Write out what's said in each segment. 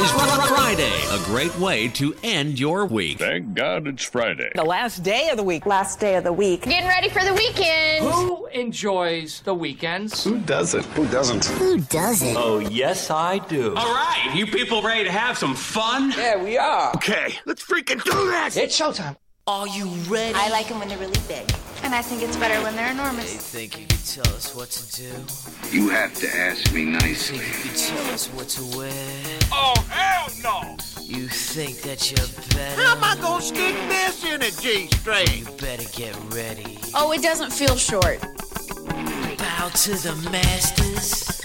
Today's Friday, a great way to end your week. Thank God it's Friday. The last day of the week. Last day of the week. Getting ready for the weekend. Who enjoys the weekends? Who doesn't? Who doesn't? Who doesn't? Oh, yes, I do. All right, you people ready to have some fun? Yeah, we are. Okay, let's freaking do this. It's showtime. Are you ready? I like them when they're really big. And I think it's better when they're enormous. They think you can tell us what to do. You have to ask me nicely. You think you can tell us what to wear. Oh, hell no! You think that you're better. How am I gonna stick this in a G string? You better get ready. Oh, it doesn't feel short. Bow to the masters.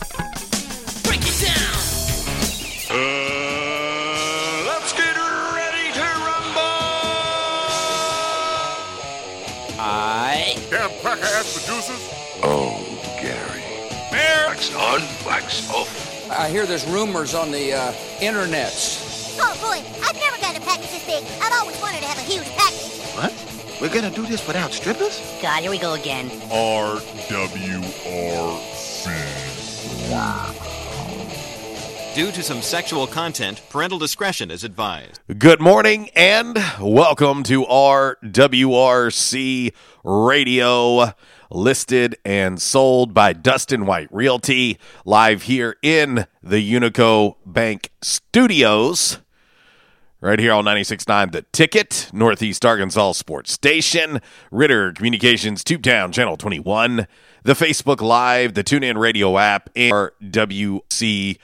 Break it down! Uh, let's get ready to rumble! I. Damn cracker ass producers. Oh, Gary. Mayor! Wax on, wax off. I hear there's rumors on the uh, internets. Oh boy, I've never gotten a package this big. I've always wanted to have a huge package. What? We're gonna do this without strippers? God, here we go again. RWRC. Due to some sexual content, parental discretion is advised. Good morning and welcome to RWRC Radio, listed and sold by Dustin White Realty, live here in the Unico Bank Studios. Right here on 96.9 The Ticket, Northeast Arkansas Sports Station, Ritter Communications, Tubetown Channel 21, the Facebook Live, the TuneIn Radio app, and WCRadio.com.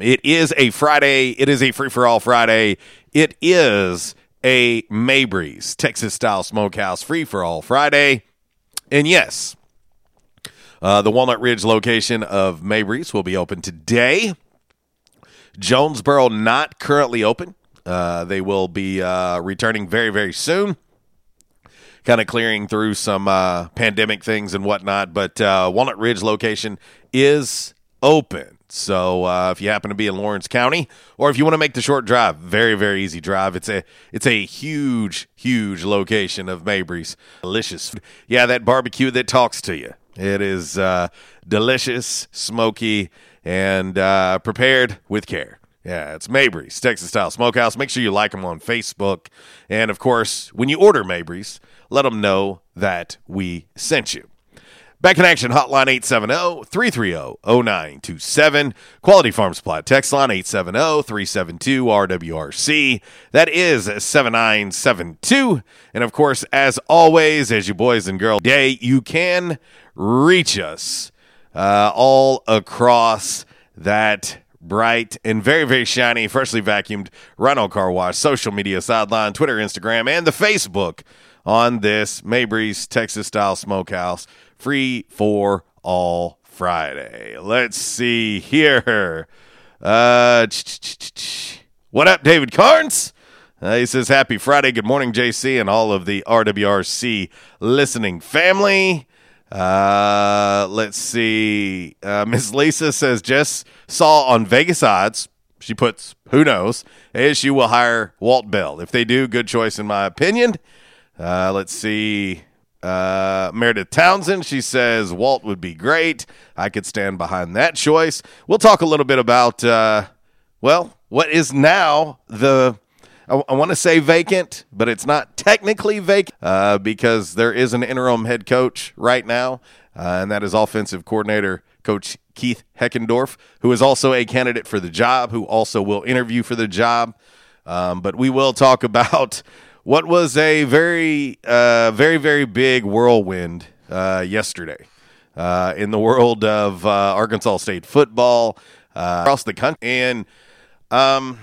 It is a Friday. It is a free-for-all Friday. It is a Mabry's Texas-style smokehouse free-for-all Friday. And yes, uh, the Walnut Ridge location of Mabry's will be open today. Jonesboro not currently open. Uh, they will be uh, returning very, very soon. Kind of clearing through some uh, pandemic things and whatnot, but uh, Walnut Ridge location is open. So uh, if you happen to be in Lawrence County, or if you want to make the short drive, very, very easy drive. It's a it's a huge, huge location of Mabry's. Delicious, yeah, that barbecue that talks to you. It is uh, delicious, smoky and uh, prepared with care. Yeah, it's Mabry's Texas Style Smokehouse. Make sure you like them on Facebook. And of course, when you order Mabry's, let them know that we sent you. Back in action, hotline 870 330 0927. Quality Farm Supply text line 870 372 RWRC. That is 7972. And of course, as always, as you boys and girls day, you can reach us uh, all across that bright and very, very shiny, freshly vacuumed Rhino Car Wash social media sideline, Twitter, Instagram, and the Facebook on this Mabry's Texas style smokehouse. Free for all Friday. Let's see here. Uh, what up, David Carnes? Uh, he says, Happy Friday. Good morning, JC, and all of the RWRC listening family. Uh, let's see. Uh, Miss Lisa says, just saw on Vegas odds. She puts, who knows? ASU will hire Walt Bell. If they do, good choice in my opinion. Uh, let's see. Uh, Meredith Townsend, she says Walt would be great. I could stand behind that choice. We'll talk a little bit about, uh, well, what is now the I, I want to say vacant, but it's not technically vacant uh, because there is an interim head coach right now, uh, and that is offensive coordinator Coach Keith Heckendorf, who is also a candidate for the job, who also will interview for the job. Um, but we will talk about what was a very, uh, very, very big whirlwind uh, yesterday uh, in the world of uh, Arkansas State football uh, across the country. And um,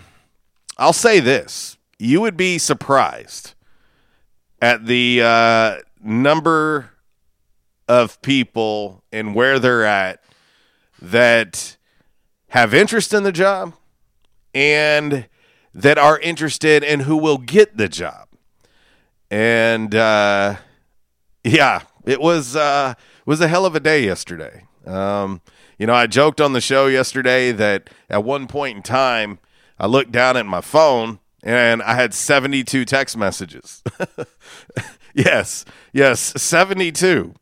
I'll say this you would be surprised at the uh, number of people and where they're at that have interest in the job and that are interested in who will get the job. And uh, yeah, it was uh, was a hell of a day yesterday. Um, you know, I joked on the show yesterday that at one point in time, I looked down at my phone and I had 72 text messages. yes, yes, 72.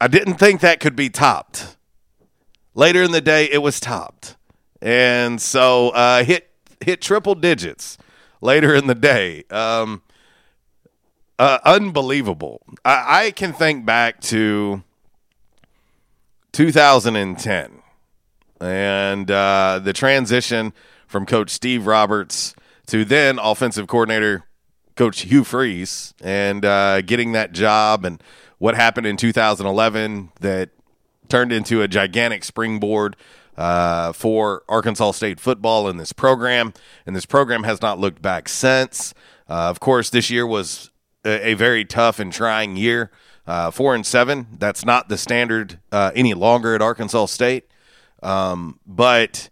I didn't think that could be topped. Later in the day, it was topped. And so uh, hit hit triple digits later in the day. Um, uh, unbelievable. I, I can think back to 2010 and uh, the transition from Coach Steve Roberts to then offensive coordinator Coach Hugh Freeze and uh, getting that job and what happened in 2011 that turned into a gigantic springboard uh, for Arkansas State football in this program. And this program has not looked back since. Uh, of course, this year was a, very tough and trying year. Uh, four and seven. That's not the standard uh, any longer at Arkansas State. Um, but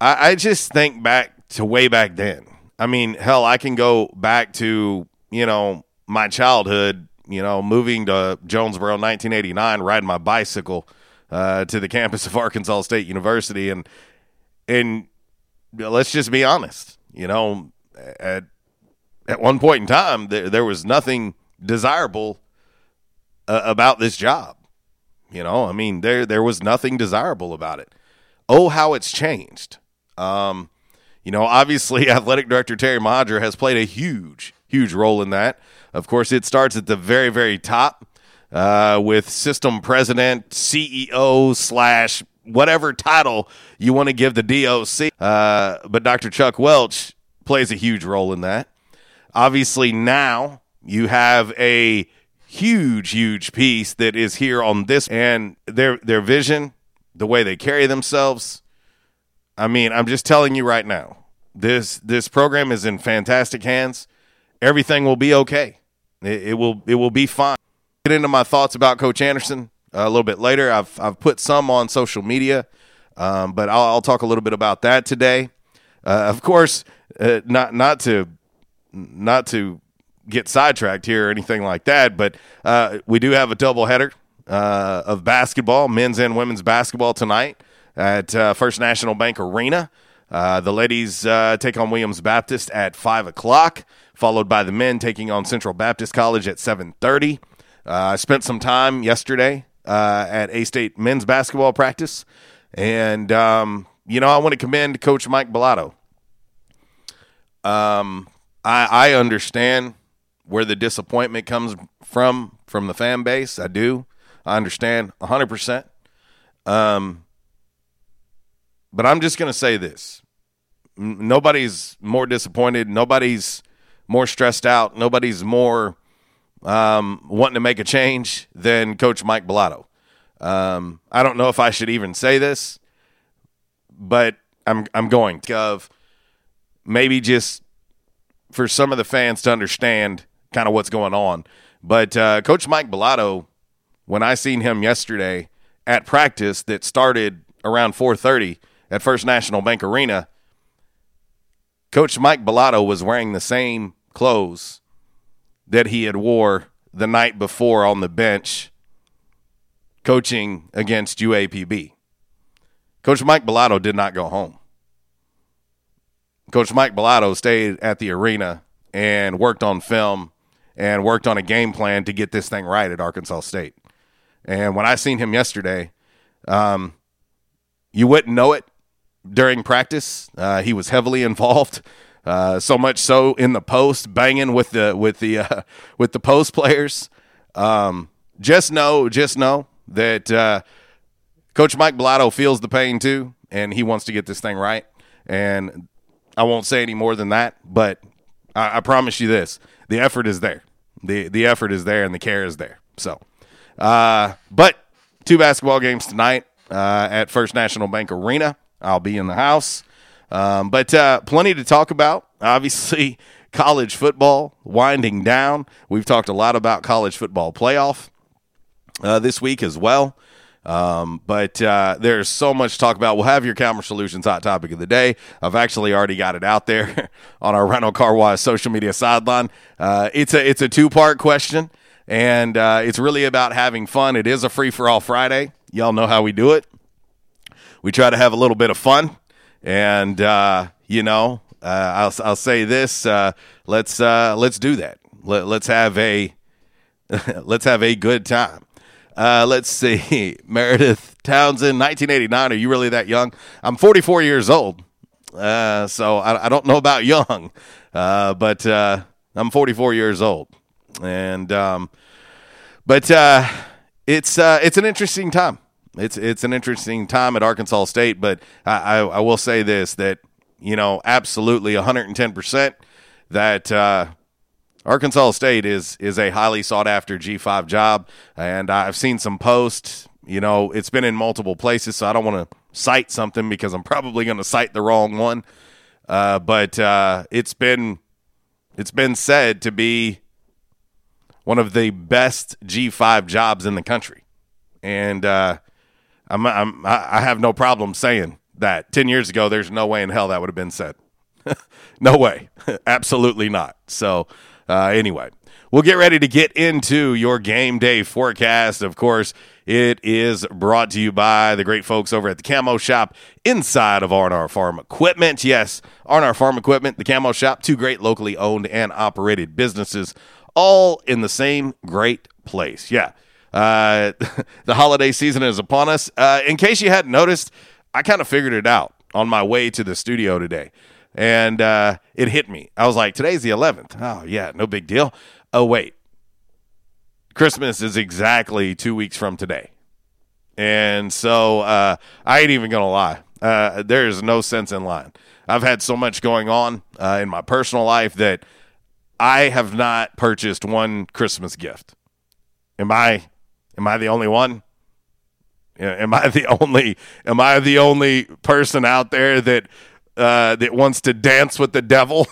I, I just think back to way back then. I mean, hell, I can go back to you know my childhood. You know, moving to Jonesboro, 1989, riding my bicycle uh, to the campus of Arkansas State University, and and let's just be honest. You know, at at one point in time, there, there was nothing desirable uh, about this job. You know, I mean, there there was nothing desirable about it. Oh, how it's changed. Um, you know, obviously, athletic director Terry Mohajir has played a huge, huge role in that. Of course, it starts at the very, very top uh, with system president, CEO slash whatever title you want to give the DOC. Uh, but Dr. Chuck Welch plays a huge role in that. Obviously, now you have a huge, huge piece that is here on this and their their vision, the way they carry themselves. I mean, I'm just telling you right now, this this program is in fantastic hands. Everything will be okay. It, it will it will be fine. Get into my thoughts about Coach Anderson uh, a little bit later. I've I've put some on social media, um, but I'll, I'll, talk a little bit about that today. Uh, of course, uh, not not to not to get sidetracked here or anything like that, but uh, we do have a doubleheader uh, of basketball, men's and women's basketball tonight at uh, First National Bank Arena. Uh, the ladies uh, take on Williams Baptist at five o'clock, followed by the men taking on Central Baptist College at seven thirty. Uh, I spent some time yesterday at A State men's basketball practice, and um, you know I want to commend Coach Mike Balado. Um, I, I understand where the disappointment comes from from the fan base. I do. I understand 100%. Um, but I'm just going to say this. Nobody's more disappointed. Nobody's more stressed out. Nobody's more um, wanting to make a change than Coach Mike Balado. Um, I don't know if I should even say this, but I'm I'm going to of maybe just for some of the fans to understand kind of what's going on. But uh, Coach Mike Balado, when I seen him yesterday at practice that started around 4:30 at First National Bank Arena, Coach Mike Balado was wearing the same clothes that he had wore the night before on the bench coaching against UAPB. Coach Mike Balado did not go home. Coach Mike Balado stayed at the arena and worked on film and worked on a game plan to get this thing right at Arkansas State. And when I seen him yesterday, um, you wouldn't know it during practice. Uh, he was heavily involved, uh, so much so in the post, banging with the with the uh, with the post players. Um, just know, just know that uh, Coach Mike Balado feels the pain too, and he wants to get this thing right. And I won't say any more than that, but I, I promise you this: the effort is there. the The effort is there, and the care is there. So, uh, but two basketball games tonight uh, at First National Bank Arena. I'll be in the house, um, but uh, plenty to talk about. Obviously, college football winding down. We've talked a lot about college football playoff uh, this week as well. Um, but uh, there's so much to talk about. We'll have your Calmer Solutions hot topic of the day. I've actually already got it out there on our Rhino Car Wash social media sideline. Uh, it's a it's a two part question, and uh, it's really about having fun. It is a free for all Friday. Y'all know how we do it. We try to have a little bit of fun, and uh, you know, uh, I'll I'll say this: uh, let's let's do that. Let, let's have a let's have a good time. Uh, let's see. Meredith Townsend, 1989. Are you really that young? I'm 44 years old. Uh, so I, I, don't know about young, uh, but uh, I'm 44 years old. And, um, but uh, it's, uh, it's an interesting time. It's, it's an interesting time at Arkansas State, but I, I, I will say this that, you know, absolutely 110% that Arkansas State is is a highly sought after G5 job, and I've seen some posts. You know, it's been in multiple places, so I don't want to cite something because I'm probably going to cite the wrong one. Uh, but uh, it's been it's been said to be one of the best G5 jobs in the country, and uh, I'm, I'm I have no problem saying that. Ten years ago, there's no way in hell that would have been said. no way, absolutely not. So uh, anyway, we'll get ready to get into your game day forecast. Of course, it is brought to you by the great folks over at the Camo Shop inside of R&R Farm Equipment. Yes, R&R Farm Equipment, the Camo Shop, two great locally owned and operated businesses, all in the same great place. Yeah. Uh, the holiday season is upon us. Uh, in case you hadn't noticed, I kind of figured it out on my way to the studio today and uh, it hit me. I was like, today's the 11th. Oh, yeah, no big deal. Oh, wait. Christmas is exactly two weeks from today. And so uh, I ain't even going to lie. Uh, there is no sense in lying. I've had so much going on uh, in my personal life that I have not purchased one Christmas gift. Am I am I the only one? Am I the only am I the only person out there that uh, that wants to dance with the devil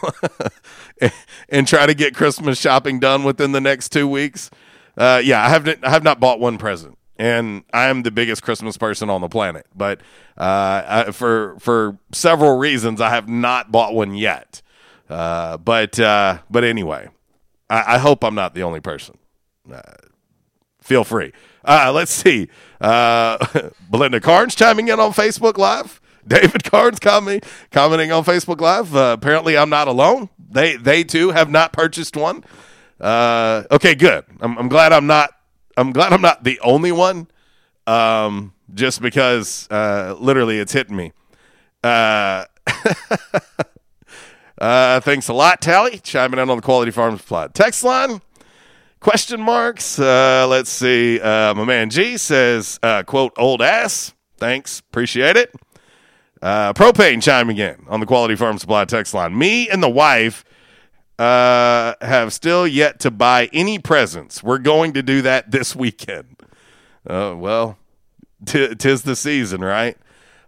and try to get Christmas shopping done within the next two weeks. Uh, yeah, I haven't. I have not bought one present, and I am the biggest Christmas person on the planet. But uh, I, for for several reasons, I have not bought one yet. Uh, but uh, but anyway, I, I, hope I'm not the only person. Feel free. let's see. Belinda Carnes chiming in on Facebook Live. David Carnes commenting commenting on Facebook Live. Uh, apparently, I'm not alone. They they too have not purchased one. Uh, okay, good. I'm, I'm, glad I'm not. I'm glad I'm not the only one. Um, just because uh, literally it's hitting me. Uh, uh, thanks a lot, Tally, chiming in on the Quality Farm Supply text line. Question marks. Uh, let's see. Uh, my man G says, uh, "quote old ass." Thanks, appreciate it. Uh, propane chiming in on the Quality Farm Supply text line. Me and the wife uh, have still yet to buy any presents. We're going to do that this weekend. Uh, well, t- tis the season, right?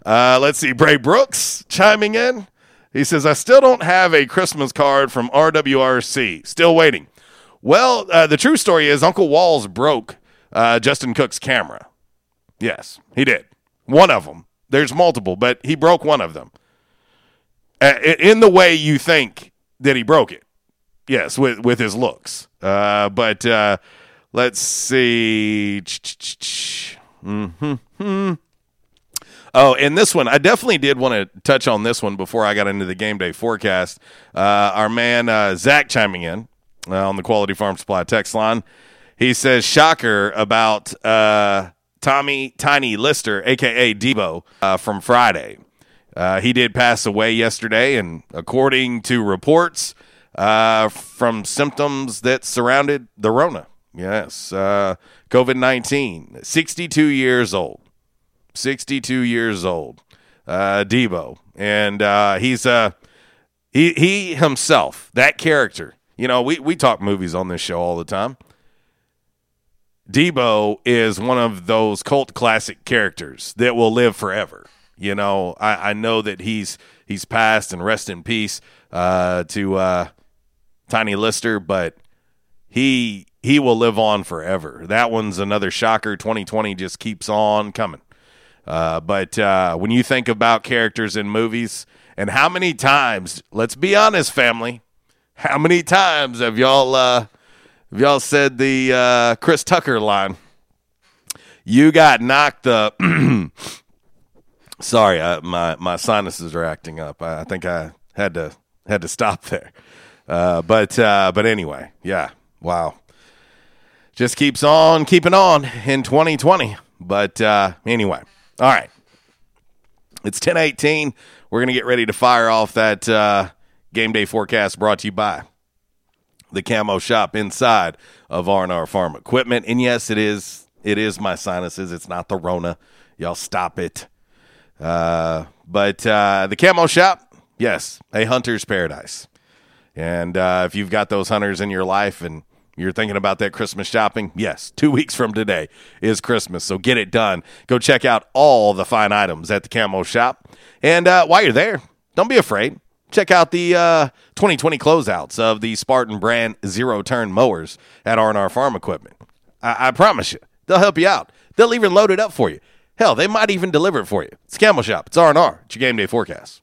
Uh, let's see. Bray Brooks chiming in. He says, I still don't have a Christmas card from RWRC. Still waiting. Well, uh, the true story is Uncle Walls broke uh, Justin Cook's camera. Yes, he did. One of them. There's multiple, but he broke one of them. Uh, in the way you think that he broke it. Yes, with with his looks. Uh, but uh, let's see. Mm-hmm. Oh, and this one, I definitely did want to touch on this one before I got into the game day forecast. Uh, our man uh, Zach chiming in uh, on the Quality Farm Supply text line. He says, "Shocker about uh, Tommy Tiny Lister, aka Debo, uh, from Friday. Uh, he did pass away yesterday, and according to reports uh, from symptoms that surrounded the Rona, yes, uh, COVID 19, 62 years old. 62 years old, uh, Debo. And uh, he's, He he himself, that character. You know, we we talk movies on this show all the time. Debo is one of those cult classic characters that will live forever. You know, I, I know that he's he's passed and rest in peace uh, to uh, Tiny Lister, but he he will live on forever. That one's another shocker. 2020 just keeps on coming. Uh, but uh, when you think about characters in movies and how many times, let's be honest, family, how many times have y'all have y'all said the uh, Chris Tucker line? You got knocked up. Sorry, I, my my sinuses are acting up. I, I, think I had to had to stop there. Uh, but uh, but anyway, yeah, wow. Just keeps on keeping on in 2020. But uh, anyway, all right. It's 1018. We're going to get ready to fire off that uh, game day forecast brought to you by the camo shop inside of R&R Farm Equipment. And yes, it is it is my sinuses. It's not the Rona. Y'all stop it. Uh, but uh, the camo shop, yes, a hunter's paradise. And uh, if you've got those hunters in your life and you're thinking about that Christmas shopping, yes, two weeks from today is Christmas. So get it done. Go check out all the fine items at the camo shop. And uh, while you're there, don't be afraid. Check out the uh, 2020 closeouts of the Spartan brand zero turn mowers at R&R Farm Equipment. I-, I promise you, they'll help you out. They'll even load it up for you. Hell, they might even deliver it for you. It's Camo Shop. It's R&R. It's your game day forecast.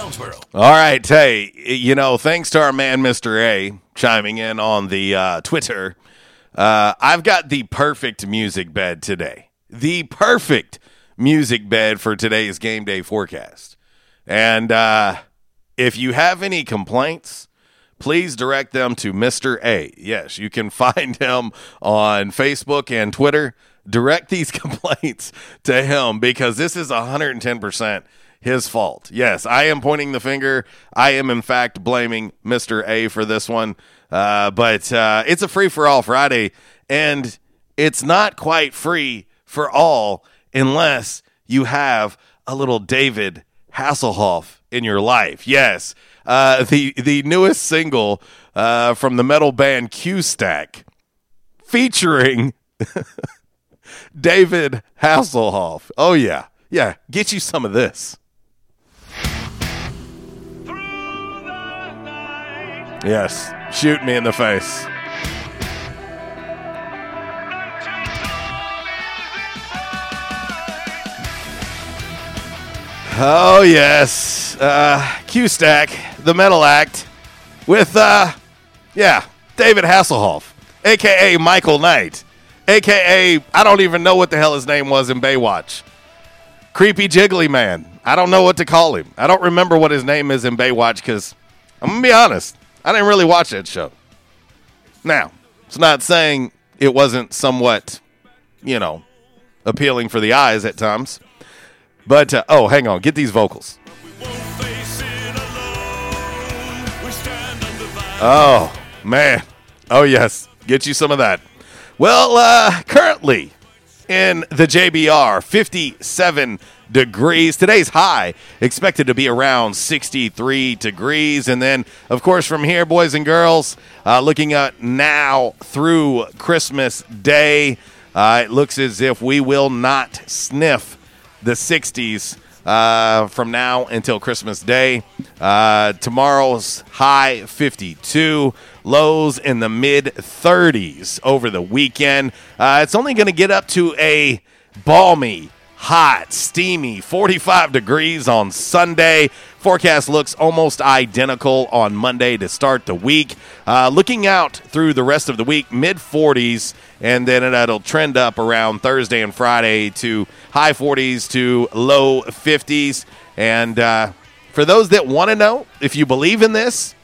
Jonesboro. All right, hey, you know, thanks to our man Mr. A chiming in on the uh, Twitter, uh, I've got the perfect music bed today. The perfect music bed for today's game day forecast. And uh, if you have any complaints, please direct them to Mr. A. Yes, you can find him on Facebook and Twitter. Direct these complaints to him because this is 110% his fault. Yes, I am pointing the finger. I am, in fact, blaming Mr. A for this one. Uh, but uh, it's a free for all Friday, and it's not quite free for all unless you have a little David Hasselhoff in your life. Yes, uh, the the newest single uh, from the metal band Q Stack, featuring David Hasselhoff. Oh yeah, yeah. Get you some of this. Yes, shoot me in the face. Oh yes, uh, Q Stack, the Metal Act, with uh, yeah, David Hasselhoff, aka Michael Knight, aka I don't even know what the hell his name was in Baywatch. Creepy Jiggly Man. I don't know what to call him. I don't remember what his name is in Baywatch because I'm gonna be honest. I didn't really watch that show. Now, it's not saying it wasn't somewhat, you know, appealing for the eyes at times. But, uh, oh, hang on. Get these vocals. Oh, man. Oh, yes. Get you some of that. Well, uh, currently in the JBR, 57 degrees. Today's high expected to be around 63 degrees. And then, of course, from here, boys and girls, uh, looking at now through Christmas Day, uh, it looks as if we will not sniff the 60s uh, from now until Christmas Day. Uh, tomorrow's high 52, lows in the mid 30s over the weekend. Uh, it's only going to get up to a balmy hot, steamy 45 degrees on Sunday. Forecast looks almost identical on Monday to start the week. Uh, looking out through the rest of the week, mid 40s, and then it'll trend up around Thursday and Friday to high 40s to low 50s. And uh, for those that want to know if you believe in this,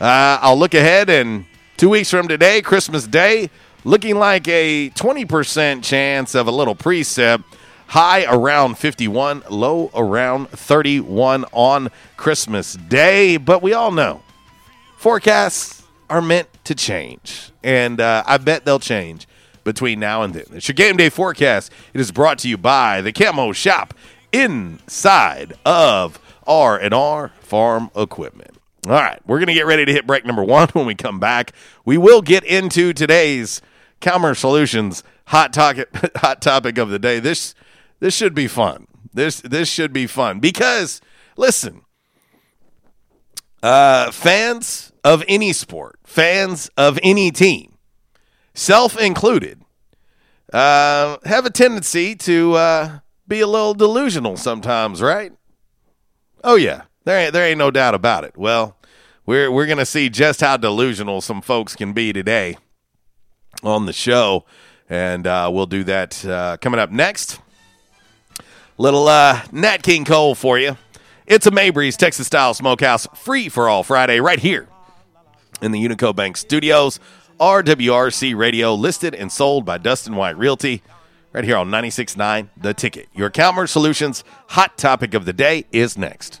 uh, I'll look ahead and two weeks from today, Christmas Day, looking like a 20% chance of a little precip. High around 51, low around 31 on Christmas Day. But we all know forecasts are meant to change. And uh, I bet they'll change between now and then. It's your game day forecast. It is brought to you by the Camo Shop inside of R&R Farm Equipment. All right, we're going to get ready to hit break number 1 when we come back. We will get into today's Calmer Solutions hot topic hot topic of the day. This this should be fun. This this should be fun because listen, uh, fans of any sport, fans of any team, self included, uh, have a tendency to uh, be a little delusional sometimes, right? Oh yeah, there ain't, there ain't no doubt about it. Well, we're we're gonna see just how delusional some folks can be today on the show, and uh, we'll do that uh, coming up next. Little uh, Nat King Cole for you. It's a Mabry's Texas Style Smokehouse, free for all Friday, right here in the Unico Bank Studios. RWRC Radio, listed and sold by Dustin White Realty, right here on 96.9 The Ticket. Your Calmer Solutions hot topic of the day is next.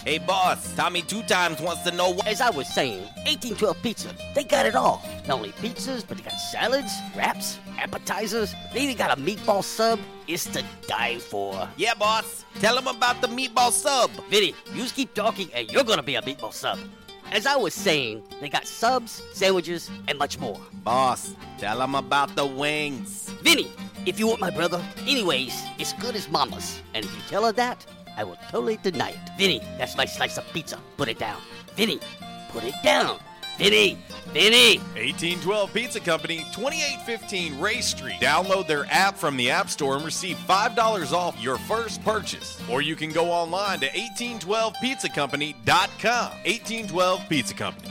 Hey, boss, Tommy Two Times wants to know what. As I was saying, 1812 Pizza, they got it all. Not only pizzas, but they got salads, wraps, appetizers. They even got a meatball sub. It's to die for. Yeah, boss. Tell them about the meatball sub. Vinny, you just keep talking, and you're gonna be a meatball sub. As I was saying, they got subs, sandwiches, and much more. Boss, tell them about the wings. Vinny, if you want my brother, anyways, it's good as mama's. And if you tell her that, I will totally deny it. Vinny, that's my slice of pizza. Put it down. Vinny, put it down. Vinny, Vinny. 1812 Pizza Company, 2815 Ray Street. Download their app from the App Store and receive $5 off your first purchase. Or you can go online to 1812pizzacompany.com. 1812 Pizza Company.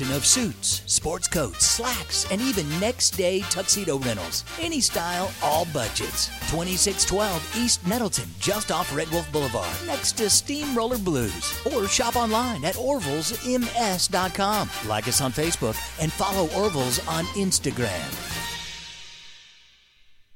of suits, sports coats, slacks, and even next day tuxedo rentals. Any style, all budgets. 2612 East Nettleton, just off Red Wolf Boulevard, next to Steamroller Blues. Or shop online at orvillesms.com. Like us on Facebook and follow Orville's on Instagram.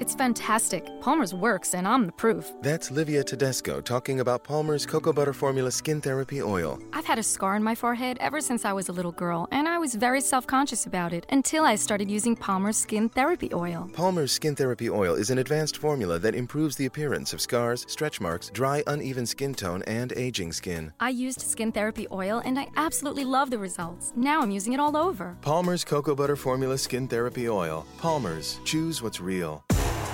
It's fantastic. Palmer's works, and I'm the proof. That's Livia Tedesco talking about Palmer's Cocoa Butter Formula Skin Therapy Oil. I've had a scar on my forehead ever since I was a little girl, and I was very self conscious about it until I started using Palmer's Skin Therapy Oil. Palmer's Skin Therapy Oil is an advanced formula that improves the appearance of scars, stretch marks, dry, uneven skin tone, and aging skin. I used Skin Therapy Oil, and I absolutely love the results. Now I'm using it all over. Palmer's Cocoa Butter Formula Skin Therapy Oil. Palmer's. Choose what's real.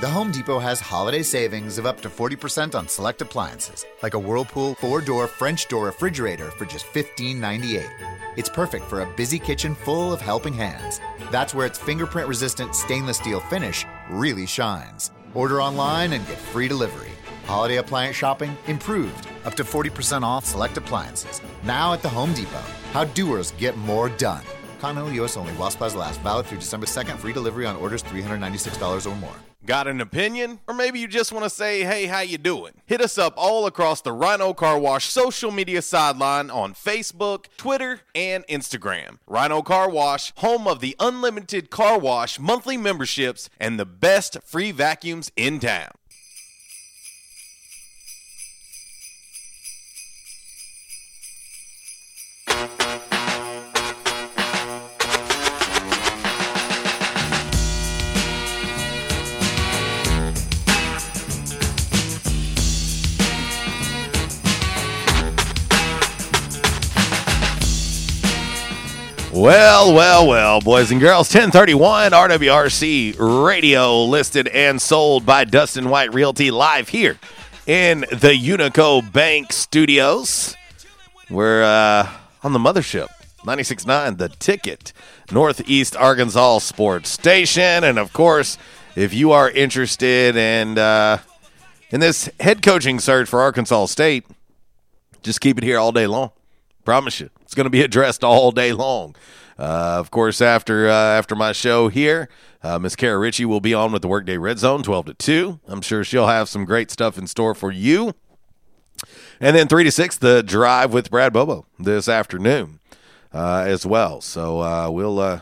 The Home Depot has holiday savings of up to 40% on select appliances, like a Whirlpool four door French door refrigerator for just $15.98. It's perfect for a busy kitchen full of helping hands. That's where its fingerprint resistant stainless steel finish really shines. Order online and get free delivery. Holiday appliance shopping improved, up to 40% off select appliances. Now at the Home Depot. How doers get more done. Continental US only, while supplies last. Valid through December 2nd. Free delivery on orders $396 or more. Got an opinion? Or maybe you just want to say, hey, how you doing? Hit us up all across the Rhino Car Wash social media sideline on Facebook, Twitter, and Instagram. Rhino Car Wash, home of the unlimited car wash monthly memberships and the best free vacuums in town. Well, well, well, boys and girls, 1031 RWRC radio listed and sold by Dustin White Realty live here in the Unico Bank Studios. We're uh, on the mothership, 96.9, the ticket, Northeast Arkansas Sports Station. And of course, if you are interested in, uh, in this head coaching search for Arkansas State, just keep it here all day long. Promise you. It's going to be addressed all day long. Uh, of course, after uh, after my show here, uh, Miss Kara Ritchie will be on with the Workday Red Zone, 12 to 2. I'm sure she'll have some great stuff in store for you. And then 3 to 6, the drive with Brad Bobo this afternoon uh, as well. So uh, we'll uh,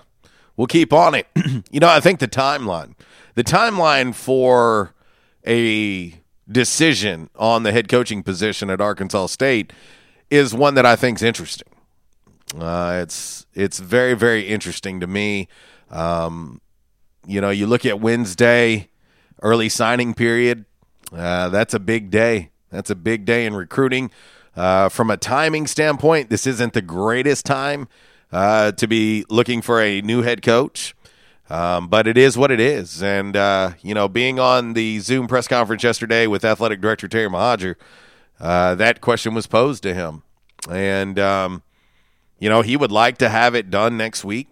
we'll keep on it. you know, I think the timeline, the timeline for a decision on the head coaching position at Arkansas State is one that I think is interesting Uh, it's it's very very interesting to me. Um, you know, you look at Wednesday, early signing period. Uh, that's a big day. That's a big day in recruiting. Uh, from a timing standpoint, this isn't the greatest time uh, to be looking for a new head coach. Um, but it is what it is. And, uh, you know, being on the Zoom press conference yesterday with athletic director Terry Mohajir, uh, that question was posed to him. And, um, you know, he would like to have it done next week.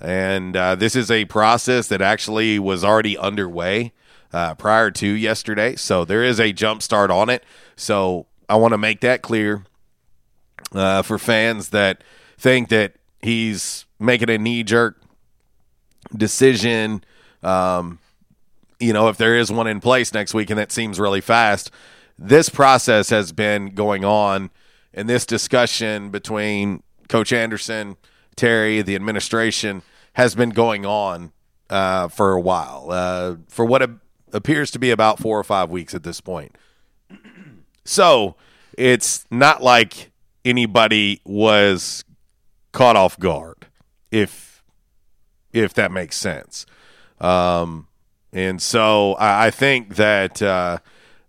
And uh, this is a process that actually was already underway uh, prior to yesterday. So there is a jump start on it. So I want to make that clear uh, for fans that think that he's making a knee jerk decision. Um, you know, if there is one in place next week and that seems really fast, this process has been going on and this discussion between Coach Anderson, Terry, the administration has been going on uh, for a while, uh, for what a- appears to be about four or five weeks at this point. So it's not like anybody was caught off guard, if if that makes sense. Um, and so I, I think that uh,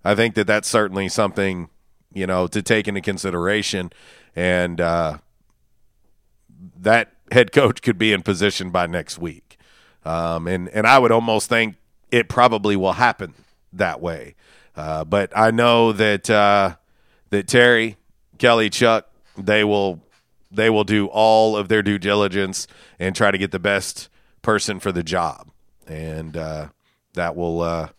I think that that's certainly something you know to take into consideration, and uh, that head coach could be in position by next week. Um, and and I would almost think it probably will happen that way. Uh, but I know that uh, that Terry, Kelly, Chuck, they will they will do all of their due diligence and try to get the best person for the job. And uh, that will uh,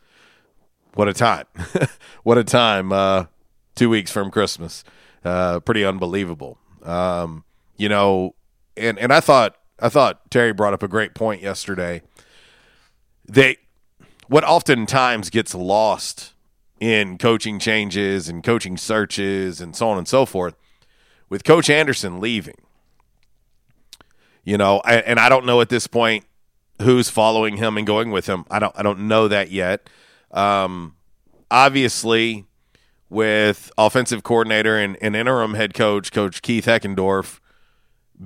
what a time, what a time. Uh, two weeks from Christmas, uh, pretty unbelievable. Um, you know, and and I thought I thought Terry brought up a great point yesterday. They what oftentimes gets lost in coaching changes and coaching searches and so on and so forth with Coach Anderson leaving. You know, I, and I don't know at this point who's following him and going with him. I don't I don't know that yet. Um, obviously, with offensive coordinator and, and interim head coach, Coach Keith Heckendorf,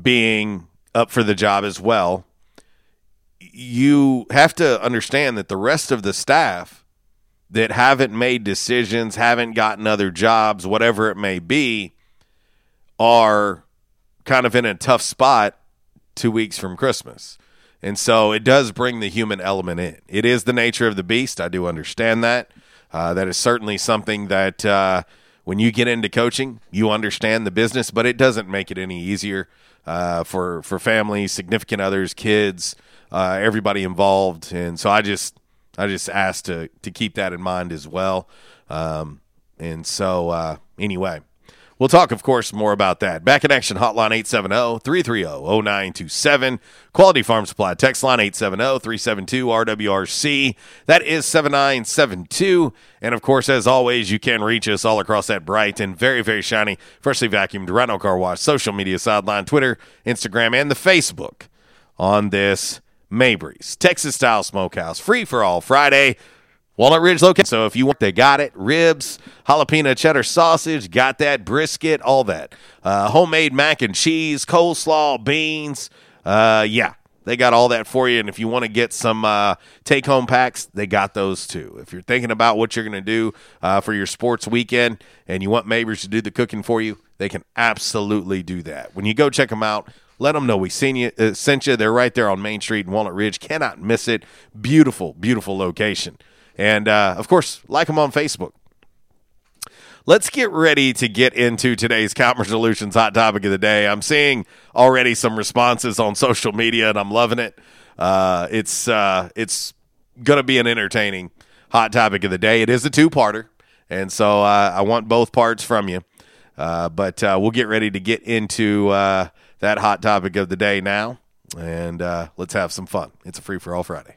being up for the job as well, you have to understand that the rest of the staff that haven't made decisions, haven't gotten other jobs, whatever it may be, are kind of in a tough spot two weeks from Christmas. And so it does bring the human element in. It is the nature of the beast. I do understand that. Uh, that is certainly something that uh, when you get into coaching, you understand the business, but it doesn't make it any easier uh, for for family, significant others, kids, uh, everybody involved. And so I just I just asked to to keep that in mind as well. Um, and so uh, anyway. We'll talk, of course, more about that. Back in action, hotline 870 330 0927. Quality Farm Supply, text line 870 372 RWRC. That is 7972. And of course, as always, you can reach us all across that bright and very, very shiny, freshly vacuumed Rhino Car Wash social media sideline, Twitter, Instagram, and the Facebook on this Mabry's Texas style smokehouse. Free for all Friday. Walnut Ridge location. So if you want, they got it. Ribs, jalapeno cheddar sausage, got that brisket, all that. Uh, homemade mac and cheese, coleslaw, beans. Uh, yeah, they got all that for you. And if you want to get some uh, take home packs, they got those too. If you're thinking about what you're going to do uh, for your sports weekend and you want Mabry's to do the cooking for you, they can absolutely do that. When you go check them out, let them know we seen you, uh, sent you. They're right there on Main Street in Walnut Ridge. Cannot miss it. Beautiful, beautiful location. And uh, of course, like them on Facebook. Let's get ready to get into today's Calmer Solutions hot topic of the day. I'm seeing already some responses on social media, and I'm loving it. Uh, it's uh, it's going to be an entertaining hot topic of the day. It is a two parter, and so uh, I want both parts from you. Uh, but uh, we'll get ready to get into uh, that hot topic of the day now, and let's have some fun. It's a free for all Friday.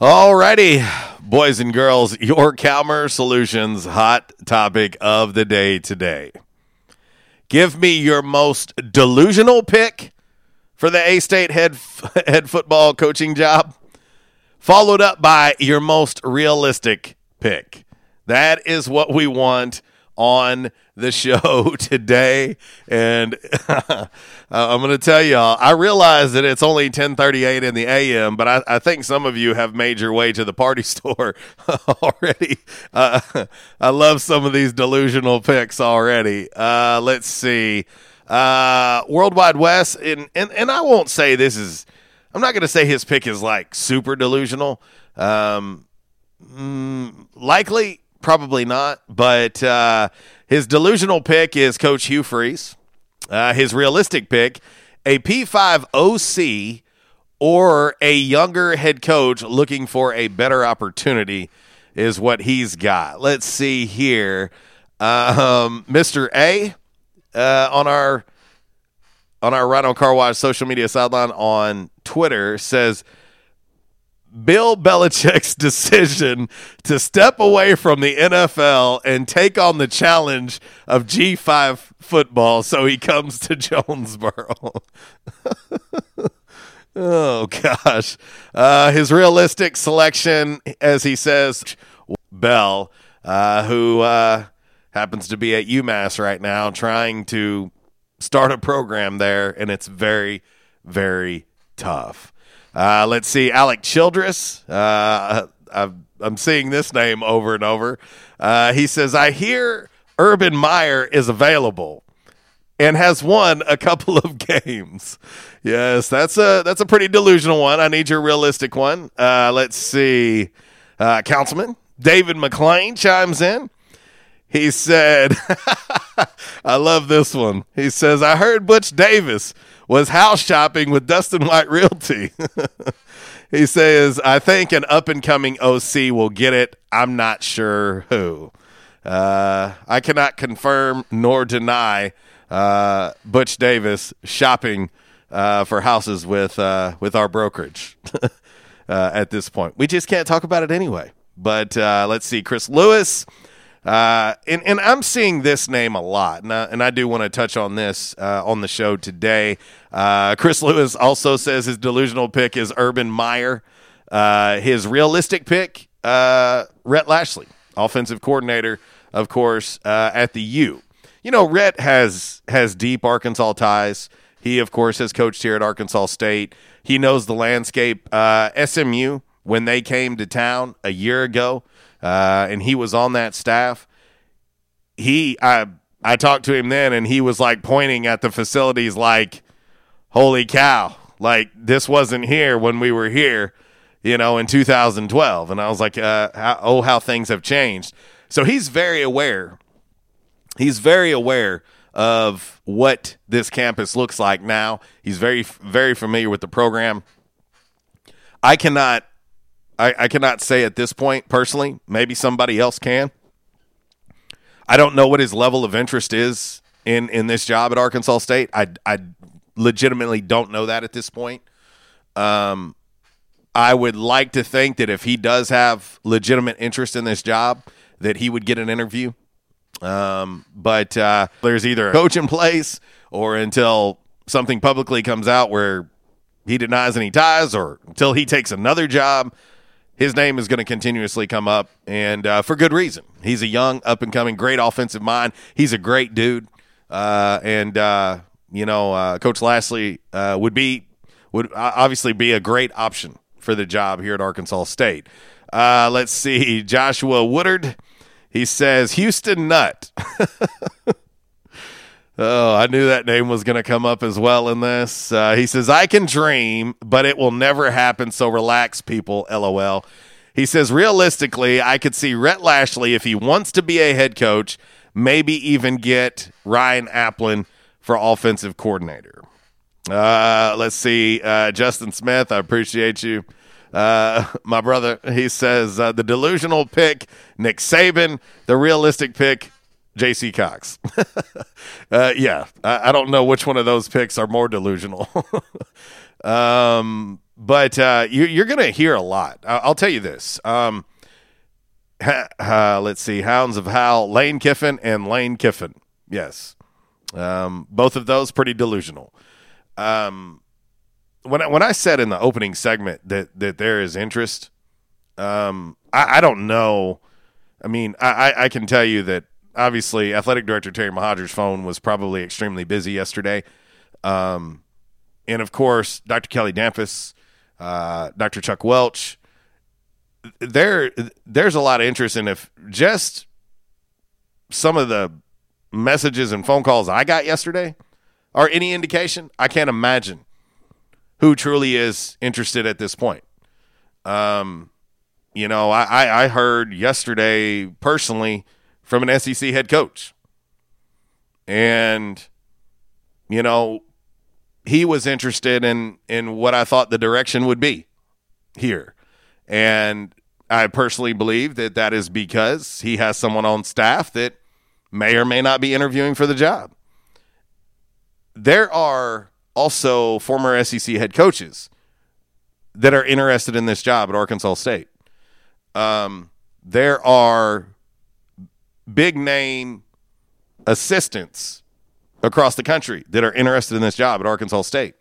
Alrighty, boys and girls, your Calmer Solutions hot topic of the day today. Give me your most delusional pick for the A State head head football coaching job, followed up by your most realistic pick. That is what we want on the show today. And uh, i'm going to tell y'all i realize that it's only 1038 in the am but I, I think some of you have made your way to the party store already. Uh, i love some of these delusional picks already. Uh, let's see. Uh, worldwide west and, and, and i won't say this is i'm not going to say his pick is like super delusional. Um, mm, likely probably not but uh, his delusional pick is Coach Hugh Freeze. Uh, his realistic pick, a P5 OC or a younger head coach looking for a better opportunity is what he's got. Let's see here. Um, Mr. A uh, on our on our Rhino Car Wash social media sideline on Twitter says Bill Belichick's decision to step away from the NFL and take on the challenge of G5 football so he comes to Jonesboro. oh, gosh. Uh, his realistic selection, as he says, Bell, uh, who uh, happens to be at UMass right now trying to start a program there, and it's very, very tough. Uh, let's see, Alec Childress. Uh, i am seeing this name over and over. Uh, he says, I hear Urban Meyer is available and has won a couple of games. Yes, that's a that's a pretty delusional one. I need your realistic one. Uh, let's see, uh, Councilman David McLean chimes in. He said, "I love this one." He says, "I heard Butch Davis." Was house shopping with Dustin White Realty. he says, I think an up and coming OC will get it. I'm not sure who. Uh, I cannot confirm nor deny uh, Butch Davis shopping uh, for houses with uh, with our brokerage uh, at this point. We just can't talk about it anyway. But uh, let's see, Chris Lewis. Uh, and, and I'm seeing this name a lot, and I, and I do want to touch on this uh, on the show today. Uh, Chris Lewis also says his delusional pick is Urban Meyer. Uh, his realistic pick, uh, Rhett Lashlee, offensive coordinator, of course, uh, at the U. You know, Rhett has has deep Arkansas ties. He, of course, has coached here at Arkansas State. He knows the landscape. SMU, when they came to town a year ago, uh, and he was on that staff. He, I, I talked to him then, and he was like pointing at the facilities, like, "Holy cow! Like this wasn't here when we were here, you know, in 2012." And I was like, uh, how, "Oh, how things have changed." So he's very aware. He's very aware of what this campus looks like now. He's very, very familiar with the program. I cannot I, I cannot say at this point personally. Maybe somebody else can. I don't know what his level of interest is in in this job at Arkansas State. I I legitimately don't know that at this point. Um, I would like to think that if he does have legitimate interest in this job, that he would get an interview. Um, but uh, there's either a coach in place or until something publicly comes out where he denies any ties or until he takes another job his name is going to continuously come up, and uh, for good reason. He's a young, up and coming, great offensive mind. He's a great dude, uh, and uh, you know, uh, Coach Lashlee uh, would be would obviously be a great option for the job here at Arkansas State. Uh, let's see, Joshua Woodard. He says Houston Nutt. Oh, I knew that name was going to come up as well in this. Uh, he says, I can dream, but it will never happen. So relax, people. LOL. He says, realistically, I could see Rhett Lashlee, if he wants to be a head coach, maybe even get Ryan Aplin for offensive coordinator. Uh, let's see. Uh, Justin Smith, I appreciate you. Uh, my brother, he says uh, the delusional pick, Nick Saban. The realistic pick, J.C. Cox. uh, yeah, I, I don't know which one of those picks are more delusional. um, but uh, you, you're going to hear a lot. I, I'll tell you this. Um, uh, let's see. Hounds of Hal, Lane Kiffin, and Lane Kiffin. Yes. Um, both of those pretty delusional. Um, when I, when I said in the opening segment that that there is interest, um, I, I don't know. I mean, I- I can tell you that obviously athletic director Terry Mohajir's phone was probably extremely busy yesterday. Um, and of course, Dr. Kelly Damphousse, uh, Dr. Chuck Welch. There, there's a lot of interest in if just some of the messages and phone calls I got yesterday are any indication. I can't imagine who truly is interested at this point. Um, you know, I, I, I heard yesterday personally from an SEC head coach, and you know, he was interested in in what I thought the direction would be here, and I personally believe that that is because he has someone on staff that may or may not be interviewing for the job. There are also former SEC head coaches that are interested in this job at Arkansas State. Um, there are big name assistants across the country that are interested in this job at Arkansas State.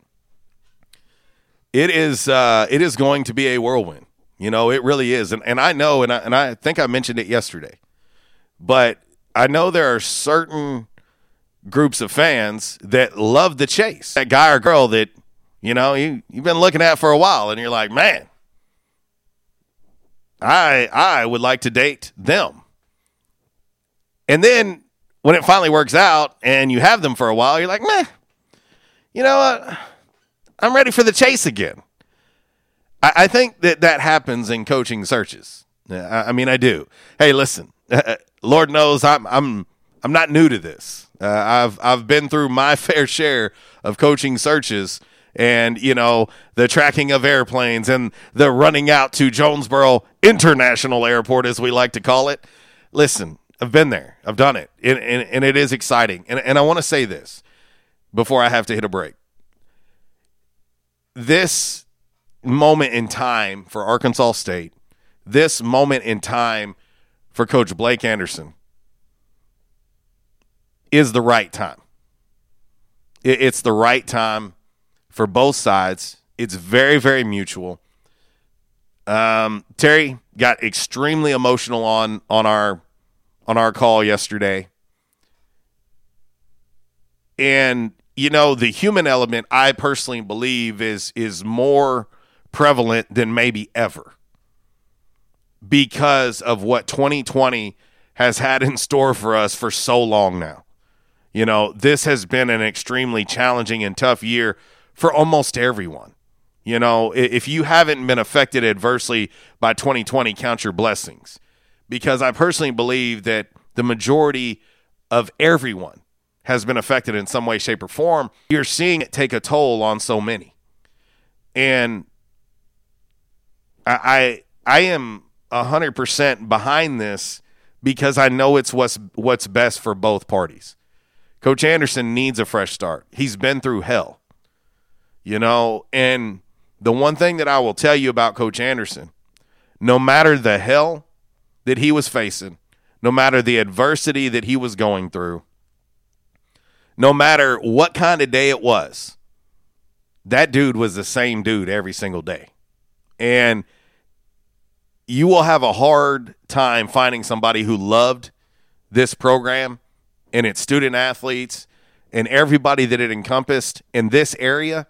It is uh, it is going to be a whirlwind. You know, it really is. And and I know and I, and I think I mentioned it yesterday. But I know there are certain groups of fans that love the chase. That guy or girl that, you know, you, you've been looking at for a while and you're like, man, I I would like to date them. And then when it finally works out and you have them for a while, you're like, meh, you know what? I'm ready for the chase again. I, I think that that happens in coaching searches. I, I mean, I do. Hey, listen, Lord knows I'm I'm I'm not new to this. Uh, I've I've been through my fair share of coaching searches and you know the tracking of airplanes and the running out to Jonesboro International Airport as we like to call it. Listen, I've been there. I've done it. And, and, and it is exciting. And, and I want to say this before I have to hit a break. This moment in time for Arkansas State, this moment in time for Coach Blake Anderson is the right time. It, it's the right time for both sides. It's very, very mutual. Um, Terry got extremely emotional on on our on our call yesterday. And you know, the human element I personally believe is is more prevalent than maybe ever because of what 2020 has had in store for us for so long now. You know, this has been an extremely challenging and tough year for almost everyone. You know, if you haven't been affected adversely by 2020, count your blessings. Because I personally believe that the majority of everyone has been affected in some way, shape, or form. You're seeing it take a toll on so many. And I I, I am hundred percent behind this because I know it's what's what's best for both parties. Coach Anderson needs a fresh start. He's been through hell. You know, and the one thing that I will tell you about Coach Anderson, no matter the hell that he was facing, no matter the adversity that he was going through, no matter what kind of day it was, that dude was the same dude every single day. And you will have a hard time finding somebody who loved this program and its student athletes and everybody that it encompassed in this area,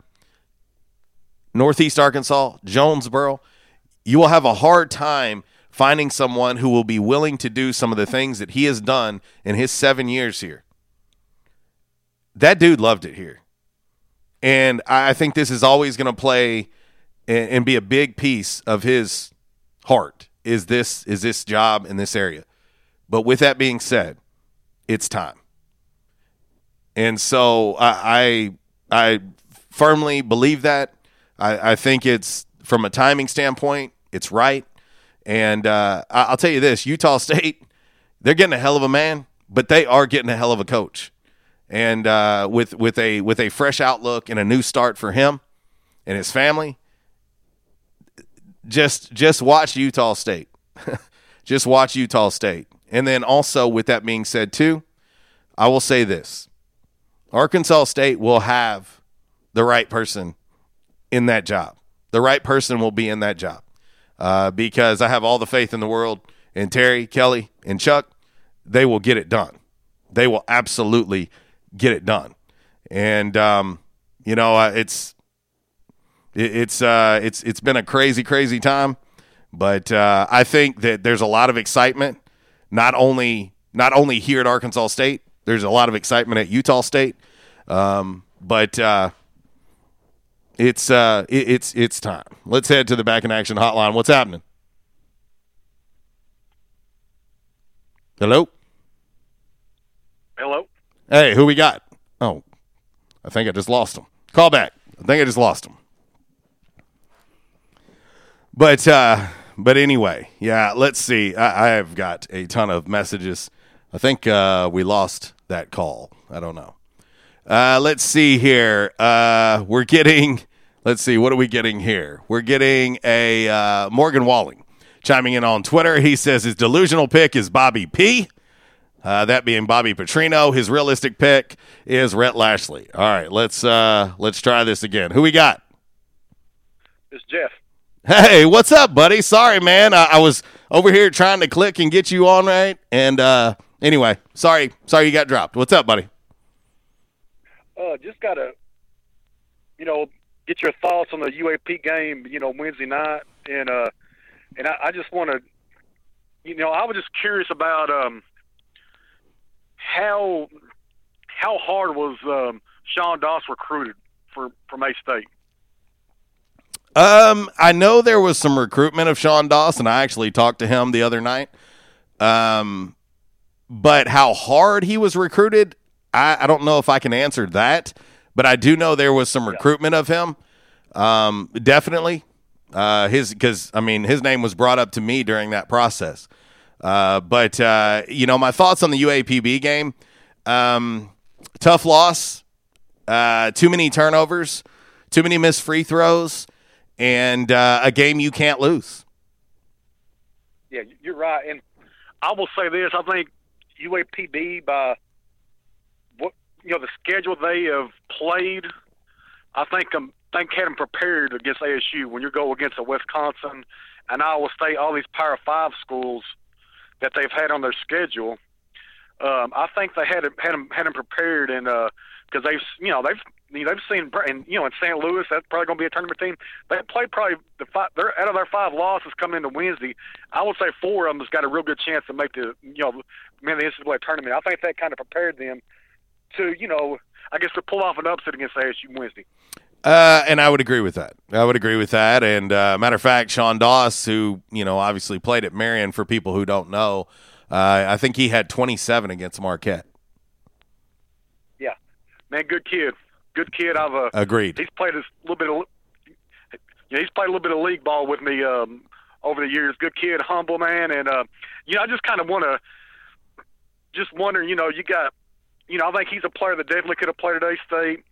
Northeast Arkansas, Jonesboro. You will have a hard time finding someone who will be willing to do some of the things that he has done in his seven years here. That dude loved it here. And I think this is always going to play and be a big piece of his heart is this is this job in this area. But with that being said, it's time. And so I I, I firmly believe that. I, I think it's from a timing standpoint, it's right. And uh, I'll tell you this: Utah State, they're getting a hell of a man, but they are getting a hell of a coach. And uh, with with a with a fresh outlook and a new start for him and his family, just just watch Utah State. just watch Utah State. And then also with that being said too, I will say this. Arkansas State will have the right person in that job. The right person will be in that job. Uh, because I have all the faith in the world in Terry, Kelly, and Chuck. They will get it done. They will absolutely get it done. And um, you know, uh, it's it, it's uh, it's it's been a crazy, crazy time. But uh, I think that there's a lot of excitement, not only not only here at Arkansas State. There's a lot of excitement at Utah State, um, but uh, it's uh, it, it's it's time. Let's head to the back in action hotline. What's happening? Hello. Hello. Hey, who we got? Oh, I think I just lost him. Call back. I think I just lost him. But uh, but anyway, yeah. Let's see. I, I have got a ton of messages. I think uh, we lost that call. I don't know. Uh, let's see here. Uh, we're getting. Let's see. What are we getting here? We're getting a uh, Morgan Walling chiming in on Twitter. He says his delusional pick is Bobby P. Uh, that being Bobby Petrino. His realistic pick is Rhett Lashlee. All right, let's uh, let's try this again. Who we got? It's Jeff. Hey, what's up, buddy? Sorry, man. I, I was over here trying to click and get you on right, and uh, anyway, sorry, sorry you got dropped. What's up, buddy? Uh, just gotta, you know, get your thoughts on the UAP game. You know, Wednesday night, and uh, and I, I just want to, you know, I was just curious about um, how how hard was um, Sean Doss recruited for from A State? Um, I know there was some recruitment of Sean Dawson. I actually talked to him the other night. Um, but how hard he was recruited, I, I don't know if I can answer that. But I do know there was some recruitment of him. Um, definitely. Uh, his because I mean his name was brought up to me during that process. Uh, but uh, you know my thoughts on the UAPB game. Um, tough loss. Uh, too many turnovers. Too many missed free throws and uh, a game you can't lose. Yeah, you're right. And I will say this: I think UAPB by you know the schedule they have played, I think um think had them prepared against ASU when you go against a Wisconsin and Iowa State, all these Power Five schools that they've had on their schedule. Um, I think they had had them had them prepared and because they've you know they've you know, they've seen and you know in St. Louis that's probably going to be a tournament team. They played probably the five. They're out of their five losses coming into Wednesday. I would say four of them has got a real good chance to make the you know man the NCAA tournament. I think that kind of prepared them to you know I guess to pull off an upset against ASU Wednesday. Uh, and I would agree with that. I would agree with that. And uh, matter of fact, Sean Doss, who you know obviously played at Marion, for people who don't know, uh, I think he had 27 against Marquette. Yeah, man, good kid, good kid. I've uh, Agreed. He's played a little bit of, yeah, he's played a little bit of league ball with me um, over the years. Good kid, humble man, and uh, you know, I just kind of want to, just wonder, you know, you got, you know, I think he's a player that definitely could have played at A State.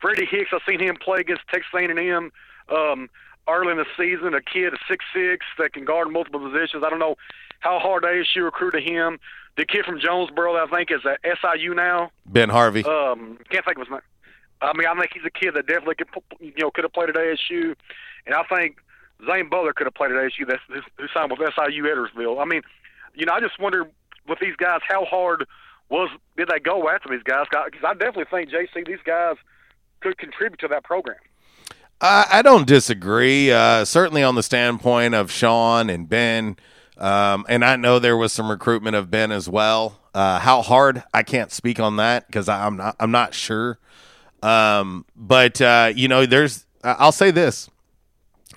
Freddie Hicks, I've seen him play against Texas A&M um, early in the season. A kid, a six six that can guard multiple positions. I don't know how hard ASU recruited him. The kid from Jonesboro, that I think, is at SIU now. Ben Harvey. Um, can't think of his name. I mean, I think he's a kid that definitely could, you know, could have played at ASU, and I think Zane Butler could have played at ASU. That's who signed with SIU Edwardsville. I mean, you know, I just wonder with these guys how hard was did they go after these guys? Because I definitely think JC these guys could contribute to that program. I, I don't disagree. Uh, certainly on the standpoint of Sean and Ben, um, and I know there was some recruitment of Ben as well. Uh, how hard? I can't speak on that because I'm not. I'm not sure. Um, but uh, you know, there's. I'll say this,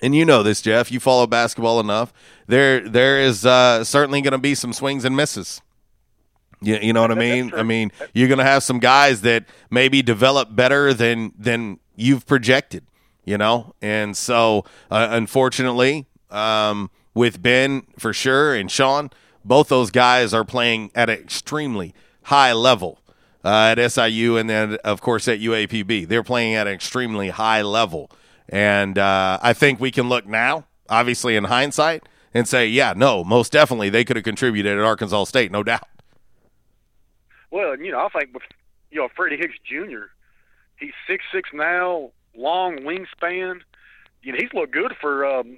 and you know this, Jeff. You follow basketball enough. There, there is uh, certainly going to be some swings and misses. You, you know what I mean? I mean, you're going to have some guys that maybe develop better than than you've projected, you know? And so, uh, unfortunately, um, with Ben for sure and Sean, both those guys are playing at an extremely high level uh, at SIU and then, of course, at UAPB. They're playing at an extremely high level. And uh, I think we can look now, obviously in hindsight, and say, yeah, no, most definitely they could have contributed at Arkansas State, no doubt. Well, you know, I think with you know Freddie Hicks Jr. He's six six now, long wingspan. You know, he's looked good for. um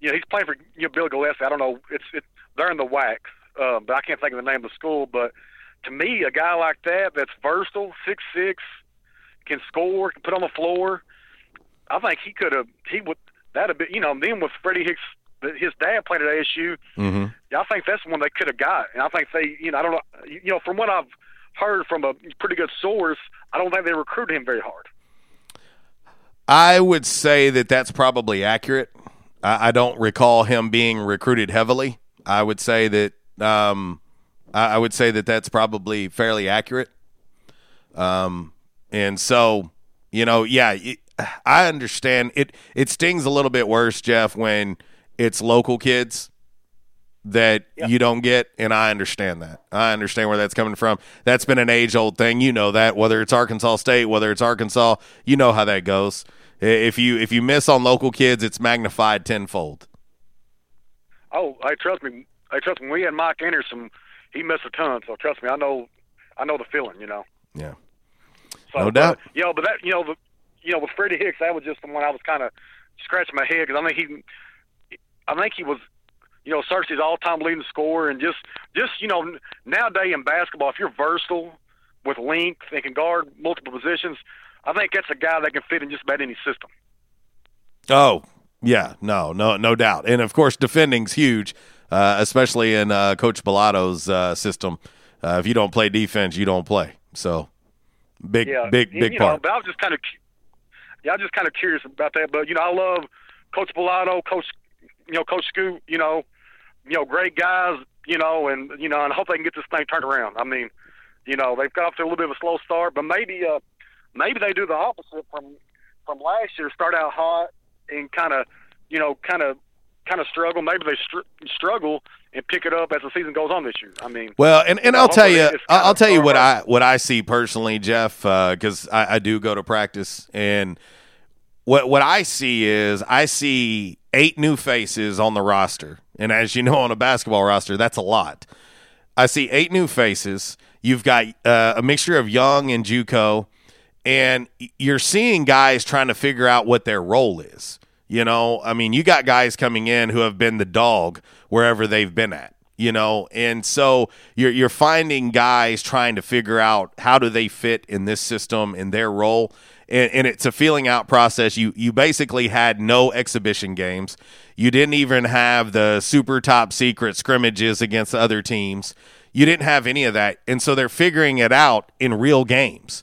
You know, he's playing for you know Billy Gillispie. I don't know. It's it, they're in the WAC, uh, but I can't think of the name of the school. But to me, a guy like that that's versatile, six six, can score, can put on the floor. I think he could have. He would. That'd be. You know, then with Freddie Hicks, his dad played at ASU. Mm-hmm. Yeah, I think that's one they could have got, and I think they, you know, I don't know, you know, from what I've heard from a pretty good source, I don't think they recruited him very hard. I would say that that's probably accurate. I, I don't recall him being recruited heavily. I would say that um, I, I would say that that's probably fairly accurate. Um, and so, you know, yeah, it, I understand it. It stings a little bit worse, Jeff, when it's local kids that you don't get, and I understand that. I understand where that's coming from. That's been an age old thing. You know that whether it's Arkansas State, whether it's Arkansas, you know how that goes. If you if you miss on local kids, it's magnified tenfold. Oh, I trust me. I trust me. We had Mike Anderson. He missed a ton, so trust me. I know. I know the feeling. You know. Yeah. So, no doubt. But, you know, but that you know the you know with Freddie Hicks, that was just the one I was kind of scratching my head because I think he, I think he was, you know, Searcy's all-time leading scorer, and just just you know nowadays in basketball, if you're versatile with length and can guard multiple positions, I think that's a guy that can fit in just about any system. Oh yeah, no, no, no doubt, and of course defending's huge, uh, especially in uh, Coach Balado's uh, system. Uh, if you don't play defense, you don't play. So big, yeah, big, you big know, part. But I was just kind of, yeah, I was just kind of curious about that. But you know, I love Coach Bellato, Coach, you know, Coach Scoot. You know, you know, great guys. You know, and you know, and I hope they can get this thing turned around. I mean, you know, they've got off to a little bit of a slow start, but maybe, uh, maybe they do the opposite from from last year. Start out hot and kind of, you know, kind of, kind of struggle. Maybe they str- struggle and pick it up as the season goes on this year. I mean, Well, and, and I'll tell you, I'll tell you what. I what I see personally, Jeff, because I, I do go to practice, and what what I see is I see eight new faces on the roster, and as you know, on a basketball roster, that's a lot. I see eight new faces. You've got uh, a mixture of young and JUCO, and you're seeing guys trying to figure out what their role is. You know, I mean, you got guys coming in who have been the dog wherever they've been at. You know, and so you're you're finding guys trying to figure out how do they fit in this system in their role, and, and it's a feeling out process. You you basically had no exhibition games. You didn't even have the super top secret scrimmages against other teams. You didn't have any of that, and so they're figuring it out in real games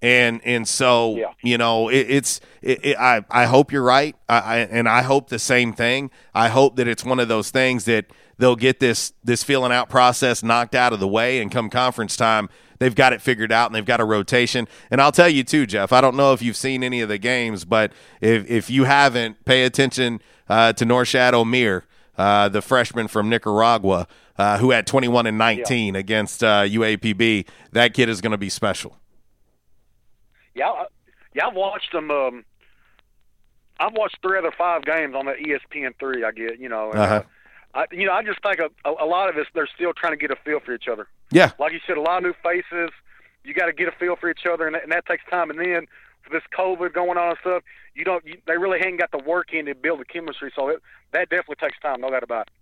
and and so you know it, it's it, it, I I hope you're right I, I and I hope the same thing I hope that it's one of those things that they'll get this this feeling out process knocked out of the way and come conference time they've got it figured out and they've got a rotation and I'll tell you too Jeff I don't know if you've seen any of the games but if if you haven't pay attention uh, to Norchad Omier uh, the freshman from Nicaragua uh, who had 21 and 19 against uh, UAPB that kid is going to be special Yeah, yeah, I've watched them. Um, I've watched three other five games on the ESPN three. I get, you know, and, Uh-huh. I, you know, I just think a, a, a lot of us they're still trying to get a feel for each other. Yeah. like you said, a lot of new faces. You got to get a feel for each other, and that, and that takes time. And then for this COVID going on and stuff, you don't. You, they really haven't got the work in to build the chemistry. So it, that definitely takes time. No doubt about it.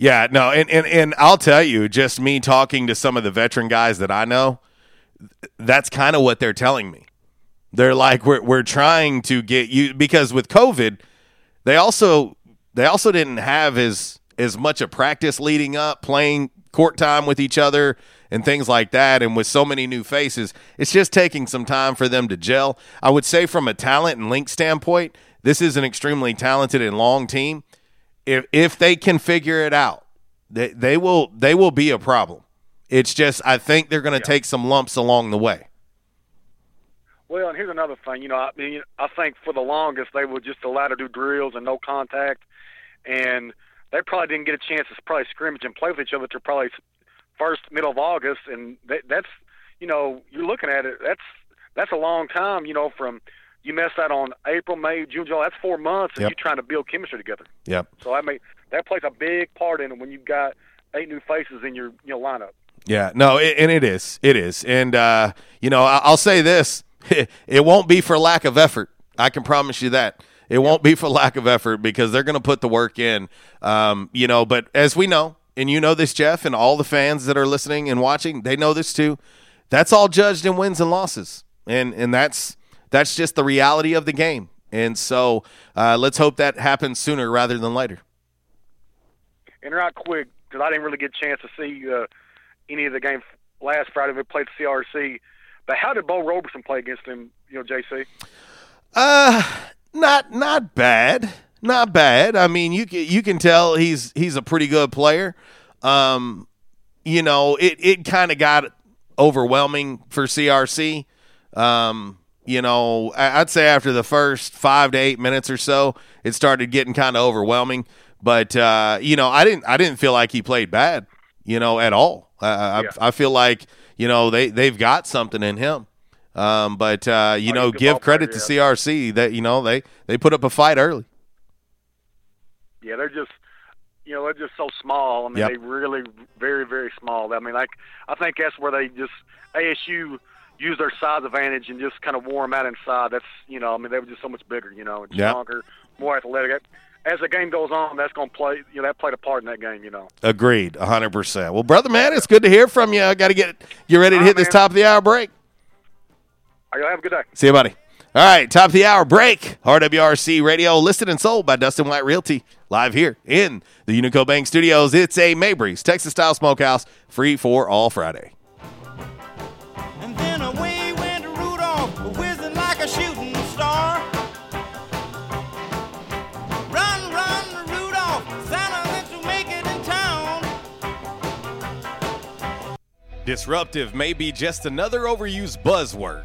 Yeah, no, and, and and I'll tell you, just me talking to some of the veteran guys that I know, that's kind of what they're telling me. They're like, we're we're trying to get you because with COVID, they also they also didn't have as as much a practice leading up, playing court time with each other and things like that. And with so many new faces, it's just taking some time for them to gel. I would say from a talent and link standpoint, this is an extremely talented and long team if if they can figure it out, they they will they will be a problem. It's just I think they're going to take some lumps along the way. Well, and here's another thing. You know, I mean, I think for the longest they would just allow to do drills and no contact, and they probably didn't get a chance to probably scrimmage and play with each other till probably first middle of August, and that, that's you know you're looking at it. That's that's a long time. You know, from you messed out on April, May, June, July. That's four months, and Yep. you're trying to build chemistry together. Yep. So I mean, that plays a big part in it when you've got eight new faces in your you know lineup. Yeah, no, it, and it is, it is, and uh, you know, I, I'll say this: it won't be for lack of effort. I can promise you that it won't be for lack of effort because they're going to put the work in. Um, you know, but as we know, and you know this, Jeff, and all the fans that are listening and watching, they know this too. That's all judged in wins and losses, and and that's that's just the reality of the game. And so, uh, let's hope that happens sooner rather than later. And right quick, because I didn't really get a chance to see uh, any of the game last Friday. We played CRC, but how did Bo Roberson play against him? You know, JC. Uh, not not bad, not bad. I mean, you can you can tell he's he's a pretty good player. Um, you know, it it kind of got overwhelming for CRC. Um, you know, I'd say after the first five to eight minutes or so, it started getting kind of overwhelming. But uh, you know, I didn't I didn't feel like he played bad. You know, at all. I, Yeah. I, I feel like you know they they've got something in him. Um, but uh, you know, he's a good give credit to CRC that you know they they put up a fight early. Yeah, they're just you know they're just so small. I mean, Yep. they really very very small. I mean, like I think that's where they just ASU use their size advantage and just kind of wore them out inside. That's you know I mean they were just so much bigger, you know, and Yep. stronger, more athletic. As the game goes on, that's going to play. You know, that played a part in that game. You know. Agreed, hundred percent. Well, brother, man, it's good to hear from you. I got to get you ready to All hit right, this top of the hour break. All right, have a good day. See you, buddy. All right, top of the hour break. RWRC Radio, listed and sold by Dustin White Realty, live here in the Unico Bank Studios. It's a Mabry's Texas style smokehouse, free for all Friday. And then away went Rudolph, whizzing like a shooting star. Run, run, Rudolph, Santa meant to make it in town. Disruptive may be just another overused buzzword,